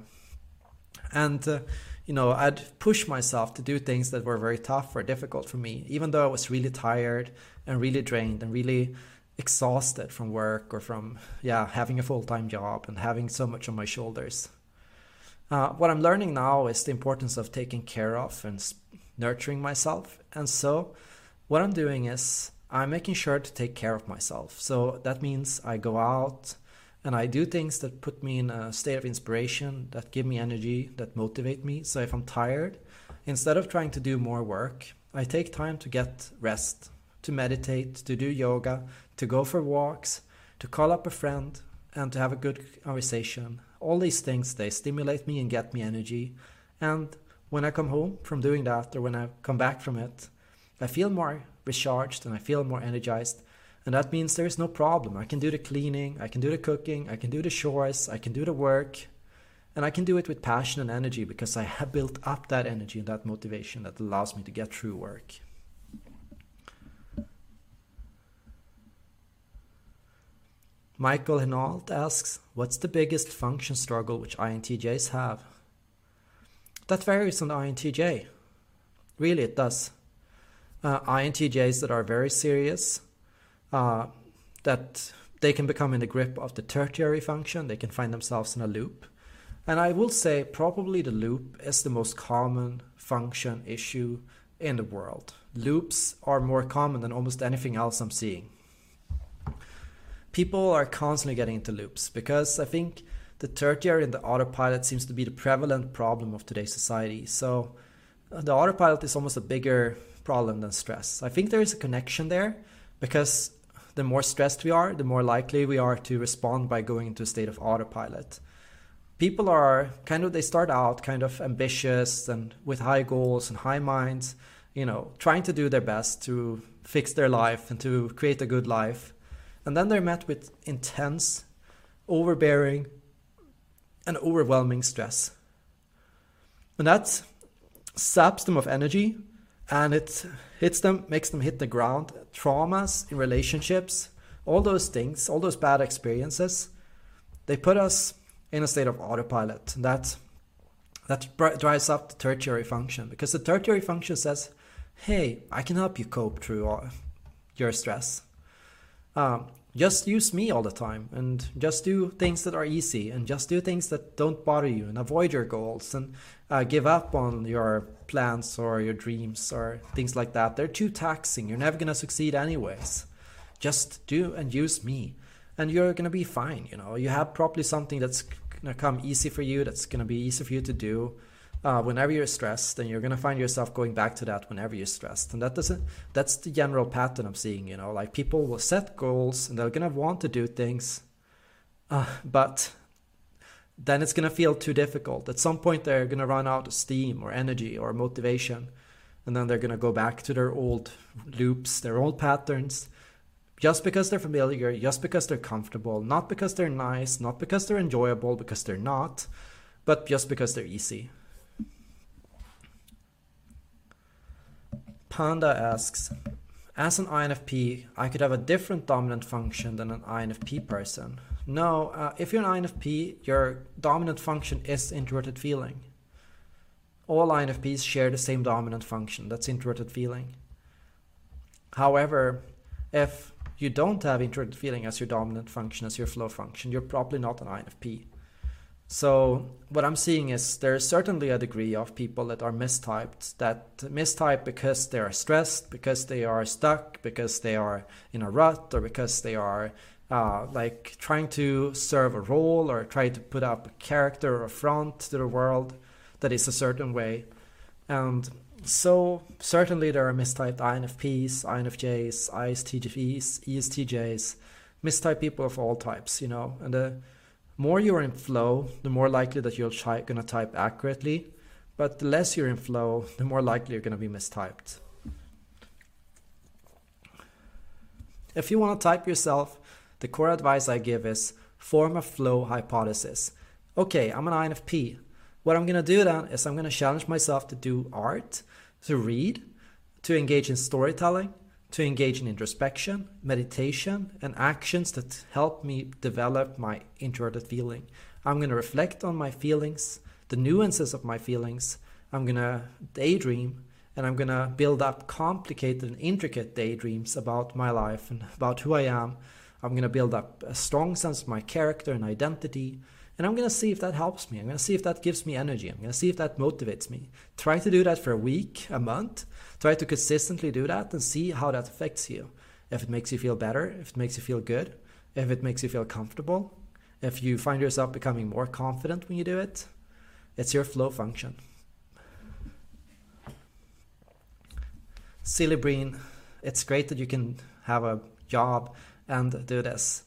A: And, uh, you know, I'd push myself to do things that were very tough or difficult for me, even though I was really tired and really drained and really exhausted from work or from, yeah, having a full time job and having so much on my shoulders. Uh, what I'm learning now is the importance of taking care of and nurturing myself. And so, what I'm doing is I'm making sure to take care of myself. So that means I go out and I do things that put me in a state of inspiration, that give me energy, that motivate me. So if I'm tired, instead of trying to do more work, I take time to get rest, to meditate, to do yoga, to go for walks, to call up a friend, and to have a good conversation. All these things, they stimulate me and get me energy. And when I come home from doing that or when I come back from it, I feel more recharged and I feel more energized. And that means there is no problem. I can do the cleaning, I can do the cooking, I can do the chores, I can do the work, and I can do it with passion and energy because I have built up that energy and that motivation that allows me to get through work. Michael Hinault asks, What's the biggest function struggle which INTJs have? That varies on INTJ. Really, it does. Uh, INTJs that are very serious, uh, that they can become in the grip of the tertiary function, they can find themselves in a loop. And I will say, probably the loop is the most common function issue in the world. Loops are more common than almost anything else I'm seeing. People are constantly getting into loops because I think the tertiary and the autopilot seems to be the prevalent problem of today's society. So uh, the autopilot is almost a bigger problem than stress. I think there is a connection there because the more stressed we are, the more likely we are to respond by going into a state of autopilot. People are kind of, they start out kind of ambitious and with high goals and high minds, you know, trying to do their best to fix their life and to create a good life. And then they're met with intense, overbearing, and overwhelming stress. And that saps them of energy and it hits them, makes them hit the ground. Traumas in relationships, all those things, all those bad experiences, they put us in a state of autopilot. And that that drives up the tertiary function because the tertiary function says, "Hey, I can help you cope through your stress. Um, just use me all the time, and just do things that are easy, and just do things that don't bother you, and avoid your goals, and uh, give up on your plans or your dreams or things like that. They're too taxing. You're never gonna succeed anyways. Just do and use me." and you're gonna be fine. You know, you have probably something that's gonna come easy for you. That's gonna be easy for you to do. Uh, whenever you're stressed, then you're gonna find yourself going back to that whenever you're stressed, and that doesn't. That's the general pattern I'm seeing. You know, like people will set goals and they're gonna want to do things, uh, but then it's gonna feel too difficult. At some point, they're gonna run out of steam or energy or motivation, and then they're gonna go back to their old loops, their old patterns, just because they're familiar, just because they're comfortable, not because they're nice, not because they're enjoyable, because they're not, but just because they're easy. Panda asks, as an INFP, I could have a different dominant function than an INFP person. No, uh, if you're an INFP, your dominant function is introverted feeling. All INFPs share the same dominant function, that's introverted feeling. However, if you don't have introverted feeling as your dominant function, as your flow function, you're probably not an INFP. So what I'm seeing is there's certainly a degree of people that are mistyped, that mistype because they are stressed, because they are stuck, because they are in a rut, or because they are uh, like trying to serve a role or try to put up a character or front to the world that is a certain way. And so certainly there are mistyped INFPs, INFJs, ISTJs, ESTJs, mistyped people of all types, you know. And the more you're in flow, the more likely that you're try- gonna type accurately. But the less you're in flow, the more likely you're gonna be mistyped. If you want to type yourself, the core advice I give is form a flow hypothesis. Okay, I'm an INFP. What I'm going to do then is I'm going to challenge myself to do art, to read, to engage in storytelling, to engage in introspection, meditation, and actions that help me develop my introverted feeling. I'm going to reflect on my feelings, the nuances of my feelings. I'm going to daydream and I'm going to build up complicated and intricate daydreams about my life and about who I am. I'm going to build up a strong sense of my character and identity. And I'm going to see if that helps me. I'm going to see if that gives me energy. I'm going to see if that motivates me. Try to do that for a week, a month. Try to consistently do that and see how that affects you. If it makes you feel better, if it makes you feel good, if it makes you feel comfortable, if you find yourself becoming more confident when you do it, it's your flow function. Silly Breen, it's great that you can have a job and do this.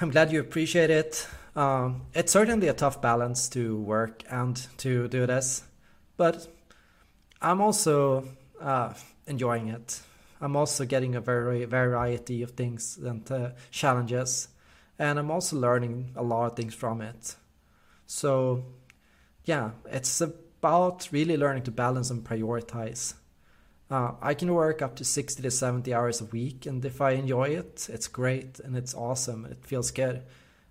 A: I'm glad you appreciate it. Um, it's certainly a tough balance to work and to do this, but I'm also uh, enjoying it. I'm also getting a very variety of things and uh, challenges, and I'm also learning a lot of things from it. So, yeah, it's about really learning to balance and prioritize. Uh, I can work up to 60 to 70 hours a week, and if I enjoy it, it's great and it's awesome. It feels good.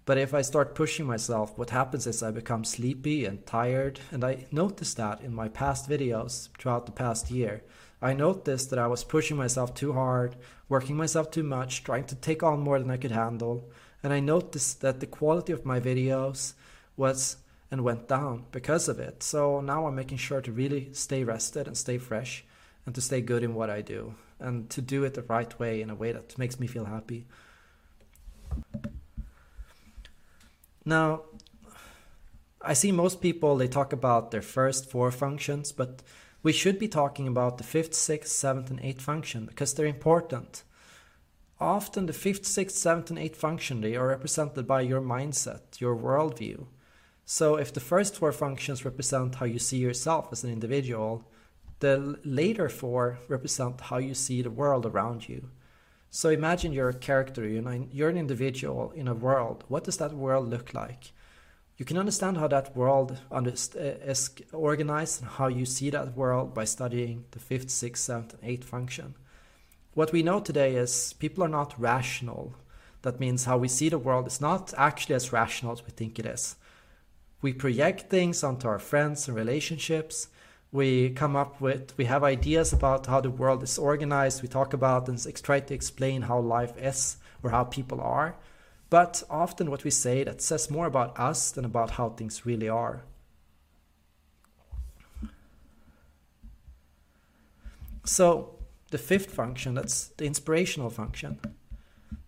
A: But if I start pushing myself, what happens is I become sleepy and tired. And I noticed that in my past videos throughout the past year. I noticed that I was pushing myself too hard, working myself too much, trying to take on more than I could handle. And I noticed that the quality of my videos was and went down because of it. So now I'm making sure to really stay rested and stay fresh and to stay good in what I do and to do it the right way in a way that makes me feel happy. Now, I see most people they talk about their first four functions, but we should be talking about the fifth, sixth, seventh, and eighth function because they're important. Often the fifth, sixth, seventh, and eighth function they are represented by your mindset, your worldview. So if the first four functions represent how you see yourself as an individual, the later four represent how you see the world around you. So imagine you're a character, you know, you're an individual in a world. What does that world look like? You can understand how that world uh, is organized and how you see that world by studying the fifth, sixth, seventh, and eighth function. What we know today is people are not rational. That means how we see the world is not actually as rational as we think it is. We project things onto our friends and relationships. We come up with, we have ideas about how the world is organized. We talk about and try to explain how life is or how people are. But often what we say that says more about us than about how things really are. So the fifth function, that's the inspirational function.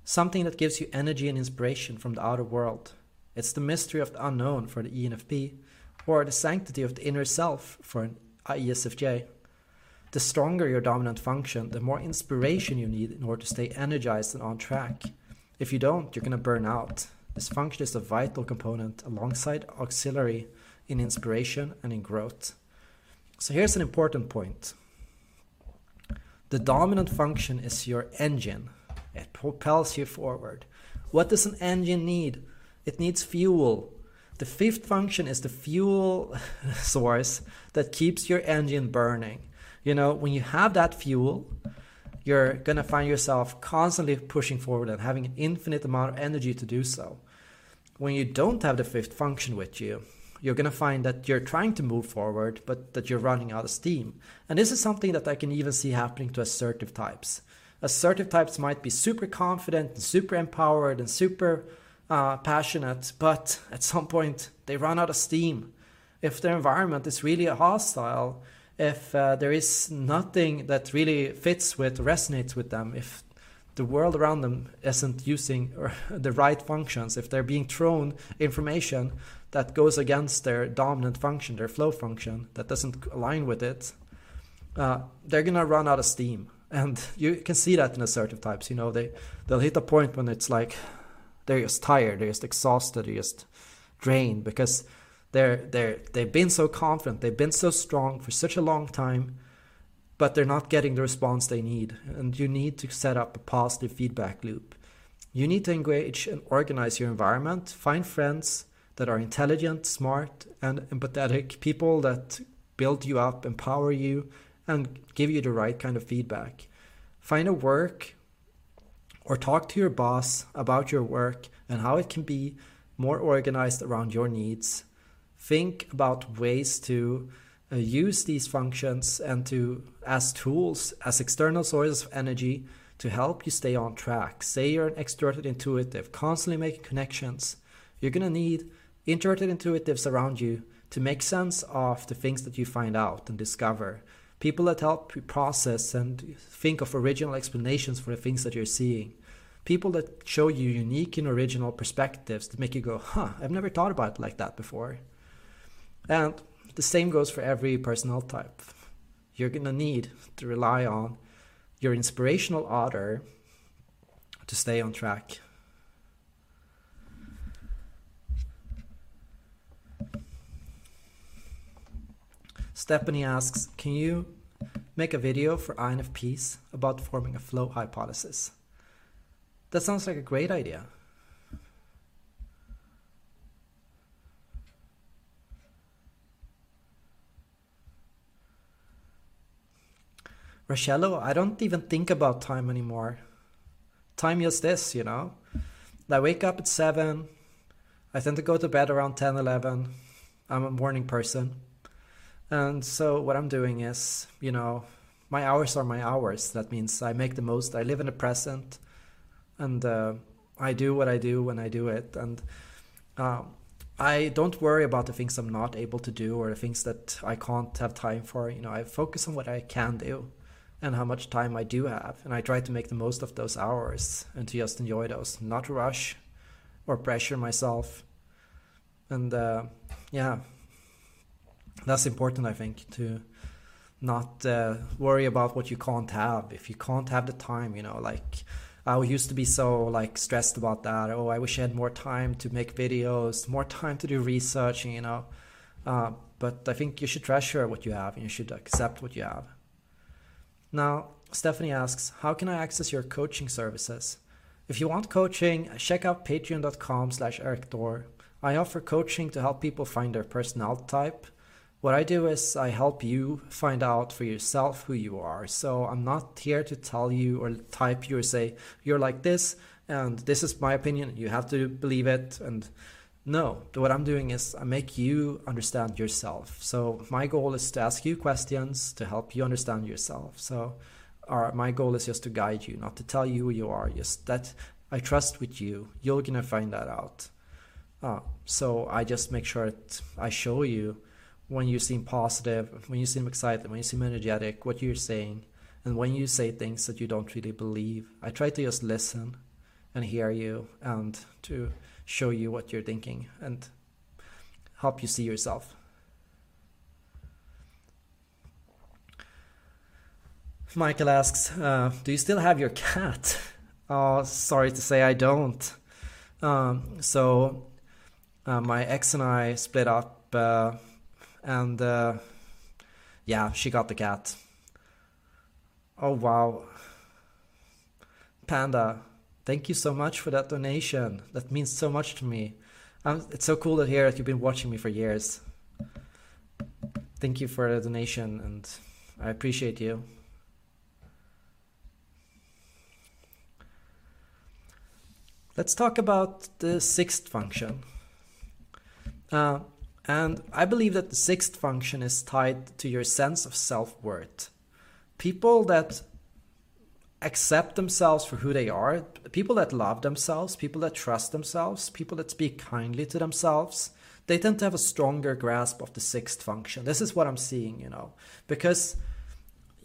A: Something that gives you energy and inspiration from the outer world. It's the mystery of the unknown for the ENFP, or the sanctity of the inner self for an ESFJ. The stronger your dominant function, the more inspiration you need in order to stay energized and on track. If you don't, you're going to burn out. This function is a vital component alongside auxiliary in inspiration and in growth. So here's an important point. The dominant function is your engine. It propels you forward. What does an engine need? It needs fuel. The fifth function is the fuel source that keeps your engine burning. You know, when you have that fuel, you're going to find yourself constantly pushing forward and having an infinite amount of energy to do so. When you don't have the fifth function with you, you're going to find that you're trying to move forward, but that you're running out of steam. And this is something that I can even see happening to assertive types. Assertive types might be super confident and super empowered and super uh, passionate, but at some point they run out of steam. If their environment is really hostile, if uh, there is nothing that really fits with, resonates with them, if the world around them isn't using the right functions, if they're being thrown information that goes against their dominant function, their flow function, that doesn't align with it, uh, they're gonna run out of steam. And you can see that in assertive types. You know, they they'll hit a point when it's like they're just tired, they're just exhausted, they're just drained because they're they're they've been so confident, they've been so strong for such a long time, but they're not getting the response they need. And you need to set up a positive feedback loop. You need to engage and organize your environment. Find friends that are intelligent, smart, and empathetic, people that build you up, empower you, and give you the right kind of feedback. Find a work or talk to your boss about your work and how it can be more organized around your needs. Think about ways to uh, use these functions and to as tools as external sources of energy to help you stay on track. Say you're an extroverted intuitive constantly making connections. You're to need introverted intuitives around you to make sense of the things that you find out and discover people that help you process and think of original explanations for the things that you're seeing people that show you unique and original perspectives that make you go huh i've never thought about it like that before and the same goes for every personnel type. You're going to need to rely on your inspirational otter to stay on track. Stephanie asks, can you make a video for INFPs about forming a flow hypothesis? That sounds like a great idea. Rochello, I don't even think about time anymore. Time just this, you know. I wake up at 7. I tend to go to bed around 10, 11. I'm a morning person. And so what I'm doing is, you know, my hours are my hours. That means I make the most. I live in the present. And uh, I do what I do when I do it. And uh, I don't worry about the things I'm not able to do or the things that I can't have time for. You know, I focus on what I can do and how much time I do have. And I try to make the most of those hours and to just enjoy those, not rush or pressure myself. And uh, yeah, that's important, I think, to not uh, worry about what you can't have. If you can't have the time, you know, like I used to be so like stressed about that. Oh, I wish I had more time to make videos, more time to do research, you know. Uh, but I think you should treasure what you have and you should accept what you have. Now, Stephanie asks, how can I access your coaching services? If you want coaching, check out patreon.com slash erikthor. I offer coaching to help people find their personality type. What I do is I help you find out for yourself who you are. So I'm not here to tell you or type you or say, you're like this and this is my opinion. You have to believe it. And no, what I'm doing is I make you understand yourself. So my goal is to ask you questions to help you understand yourself. So our, my goal is just to guide you, not to tell you who you are. Just that I trust with you. You're gonna find that out. Uh, so I just make sure that I show you when you seem positive, when you seem excited, when you seem energetic, what you're saying, and when you say things that you don't really believe. I try to just listen and hear you and to show you what you're thinking and help you see yourself. Michael asks, uh, "Do you still have your cat?" Oh, sorry to say, I don't. Um, so, uh, my ex and I split up, uh, and uh, yeah, she got the cat. Oh wow, Panda, Thank you so much for that donation. That means so much to me. Um, it's so cool to hear that you've been watching me for years. Thank you for the donation, and I appreciate you. Let's talk about the sixth function. Uh, and I believe that the sixth function is tied to your sense of self worth. People that accept themselves for who they are, people that love themselves, people that trust themselves, people that speak kindly to themselves, they tend to have a stronger grasp of the sixth function. This is what I'm seeing, you know, because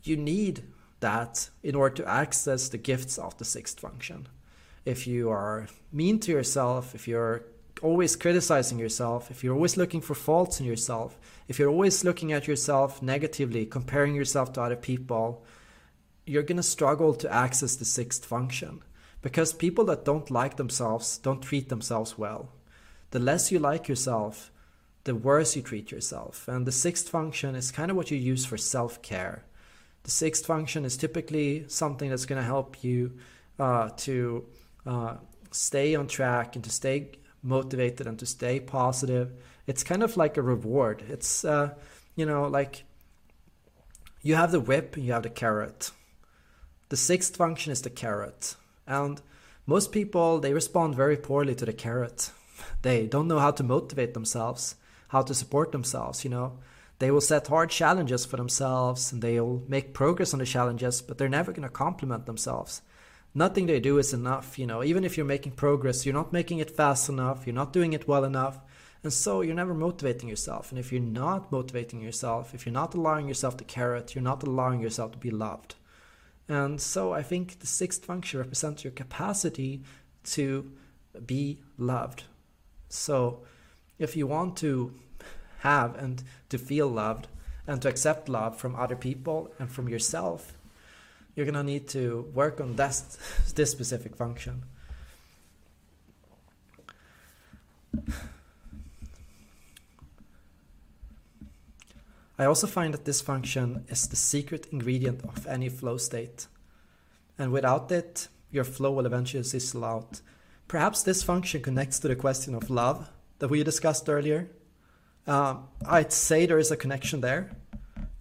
A: you need that in order to access the gifts of the sixth function. If you are mean to yourself, if you're always criticizing yourself, if you're always looking for faults in yourself, if you're always looking at yourself negatively, comparing yourself to other people, you're going to struggle to access the sixth function because people that don't like themselves don't treat themselves well. The less you like yourself, the worse you treat yourself. And the sixth function is kind of what you use for self care. The sixth function is typically something that's going to help you uh, to uh, stay on track and to stay motivated and to stay positive. It's kind of like a reward. It's, uh, you know, like you have the whip and you have the carrot the sixth function is the carrot. And most people, they respond very poorly to the carrot. They don't know how to motivate themselves, how to support themselves, you know. They will set hard challenges for themselves and they'll make progress on the challenges, but they're never going to compliment themselves. Nothing they do is enough, you know. Even if you're making progress, you're not making it fast enough, you're not doing it well enough. And so you're never motivating yourself. And if you're not motivating yourself, if you're not allowing yourself the carrot, you're not allowing yourself to be loved. And so I think the sixth function represents your capacity to be loved. So if you want to have and to feel loved and to accept love from other people and from yourself, you're to need to work on this, this specific function. I also find that this function is the secret ingredient of any flow state. And without it, your flow will eventually sizzle out. Perhaps this function connects to the question of love that we discussed earlier. Uh, I'd say there is a connection there.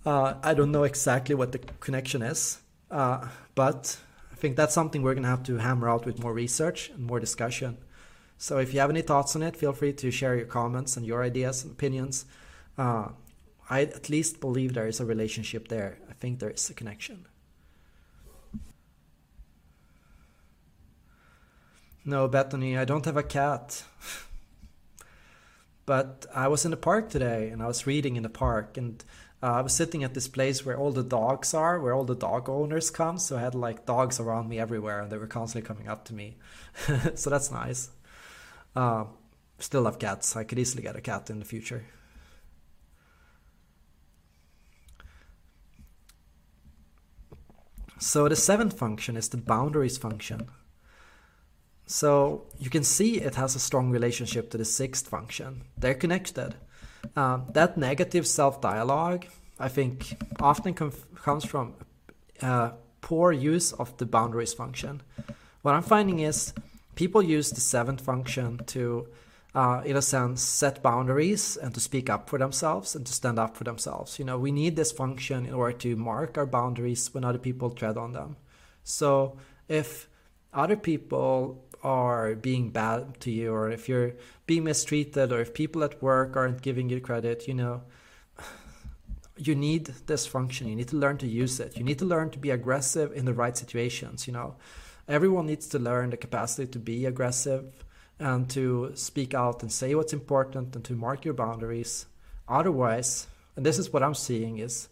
A: Uh, I don't know exactly what the connection is, uh, but I think that's something we're going to have to hammer out with more research and more discussion. So if you have any thoughts on it, feel free to share your comments and your ideas and opinions. Uh, I at least believe there is a relationship there. I think there is a connection. No, Bethany, I don't have a cat. but I was in the park today and I was reading in the park and uh, I was sitting at this place where all the dogs are, where all the dog owners come. So I had like dogs around me everywhere and they were constantly coming up to me. so that's nice. Uh, still love cats. I could easily get a cat in the future. So the seventh function is the boundaries function. So you can see it has a strong relationship to the sixth function. They're connected. Uh, that negative self-dialogue, I think, often comes from uh, poor use of the boundaries function. What I'm finding is people use the seventh function to uh, in a sense, set boundaries and to speak up for themselves and to stand up for themselves. You know, we need this function in order to mark our boundaries when other people tread on them. So if other people are being bad to you, or if you're being mistreated, or if people at work aren't giving you credit, you know, you need this function. You need to learn to use it. You need to learn to be aggressive in the right situations. You know, everyone needs to learn the capacity to be aggressive and to speak out and say what's important and to mark your boundaries. Otherwise, and this is what I'm seeing is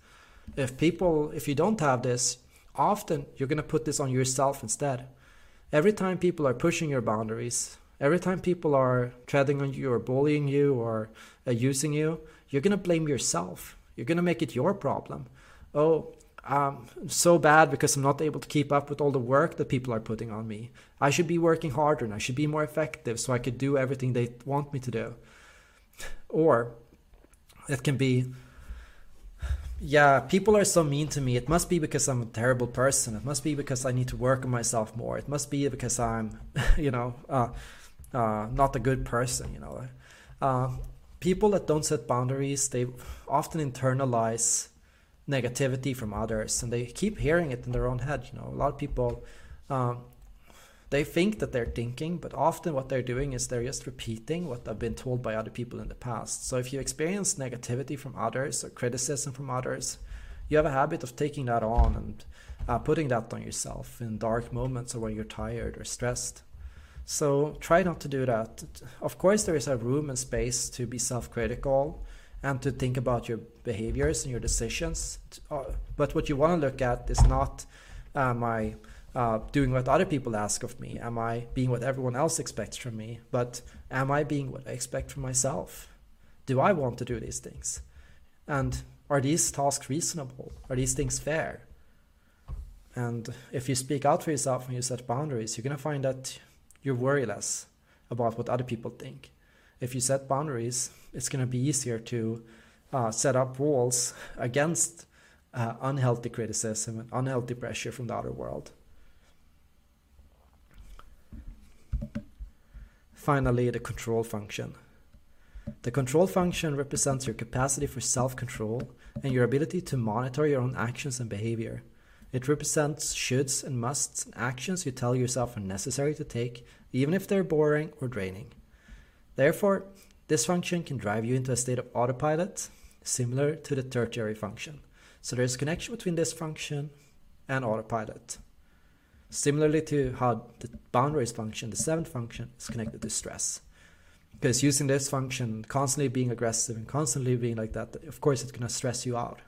A: if people, if you don't have this, often you're going to put this on yourself instead. Every time people are pushing your boundaries, every time people are treading on you or bullying you or uh, using you, you're going to blame yourself. You're going to make it your problem. Oh, um, so bad because I'm not able to keep up with all the work that people are putting on me. I should be working harder and I should be more effective so I could do everything they want me to do. Or it can be, yeah, people are so mean to me. It must be because I'm a terrible person. It must be because I need to work on myself more. It must be because I'm, you know, uh, uh, not a good person, you know. Uh, people that don't set boundaries, they often internalize negativity from others and they keep hearing it in their own head you know a lot of people um, they think that they're thinking but often what they're doing is they're just repeating what they've been told by other people in the past so if you experience negativity from others or criticism from others you have a habit of taking that on and uh, putting that on yourself in dark moments or when you're tired or stressed so try not to do that of course there is a room and space to be self-critical and to think about your behaviors and your decisions. Uh, but what you want to look at is not am I uh, doing what other people ask of me? Am I being what everyone else expects from me? But am I being what I expect from myself? Do I want to do these things? And are these tasks reasonable? Are these things fair? And if you speak out for yourself and you set boundaries, you're going to find that you're worryless about what other people think if you set boundaries, it's going to be easier to uh, set up walls against uh, unhealthy criticism and unhealthy pressure from the outer world. Finally, the control function. The control function represents your capacity for self control and your ability to monitor your own actions and behavior. It represents shoulds and musts and actions you tell yourself are necessary to take, even if they're boring or draining. Therefore, this function can drive you into a state of autopilot, similar to the tertiary function. So there's a connection between this function and autopilot. Similarly to how the boundaries function, the seventh function is connected to stress. Because using this function, constantly being aggressive and constantly being like that, of course, it's going to stress you out.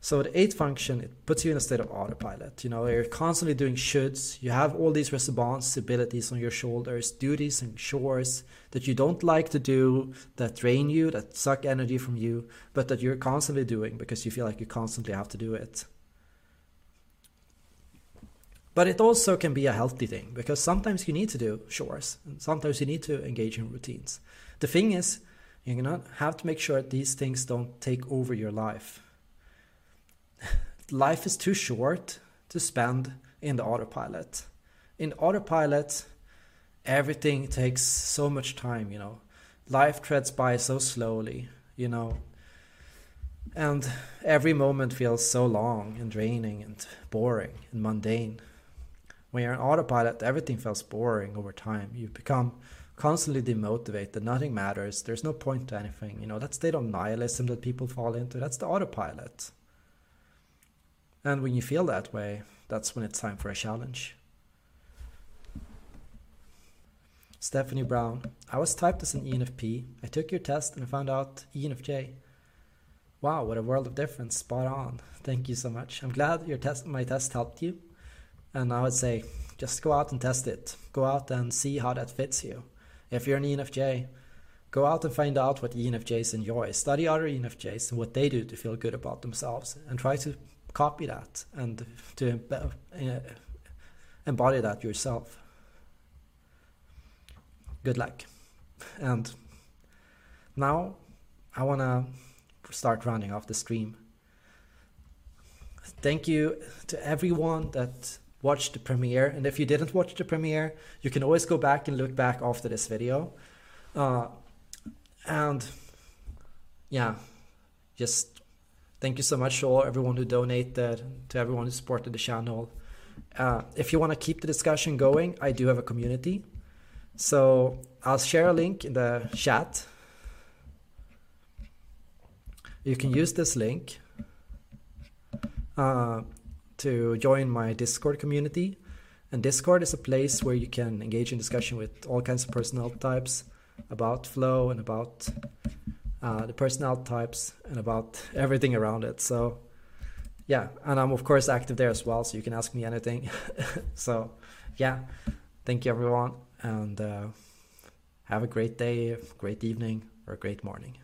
A: So the eighth function, it puts you in a state of autopilot. You know, you're constantly doing shoulds. You have all these responsibilities on your shoulders, duties and chores that you don't like to do, that drain you, that suck energy from you, but that you're constantly doing because you feel like you constantly have to do it. But it also can be a healthy thing because sometimes you need to do chores and sometimes you need to engage in routines. The thing is, you're gonna have to make sure these things don't take over your life life is too short to spend in the autopilot. In autopilot, everything takes so much time, you know. Life treads by so slowly, you know. And every moment feels so long and draining and boring and mundane. When you're in autopilot, everything feels boring over time. You become constantly demotivated. Nothing matters. There's no point to anything. You know, that state of nihilism that people fall into, that's the autopilot. And when you feel that way, that's when it's time for a challenge. Stephanie Brown, I was typed as an ENFP. I took your test and I found out ENFJ. Wow, what a world of difference. Spot on. Thank you so much. I'm glad your test my test helped you. And I would say just go out and test it. Go out and see how that fits you. If you're an ENFJ, go out and find out what ENFJs enjoy. Study other ENFJs and what they do to feel good about themselves and try to copy that and to uh, embody that yourself. Good luck. And now I want to start running off the stream. Thank you to everyone that watched the premiere. And if you didn't watch the premiere, you can always go back and look back after this video. Uh, and yeah, just thank you so much to all everyone who donated, to everyone who supported the channel. Uh, if you want to keep the discussion going, I do have a community. So I'll share a link in the chat. You can use this link uh, to join my Discord community. And Discord is a place where you can engage in discussion with all kinds of personnel types about flow and about uh, the personnel types and about everything around it. So yeah, and I'm of course active there as well, so you can ask me anything. so yeah, thank you everyone, and uh, have a great day, great evening, or a great morning.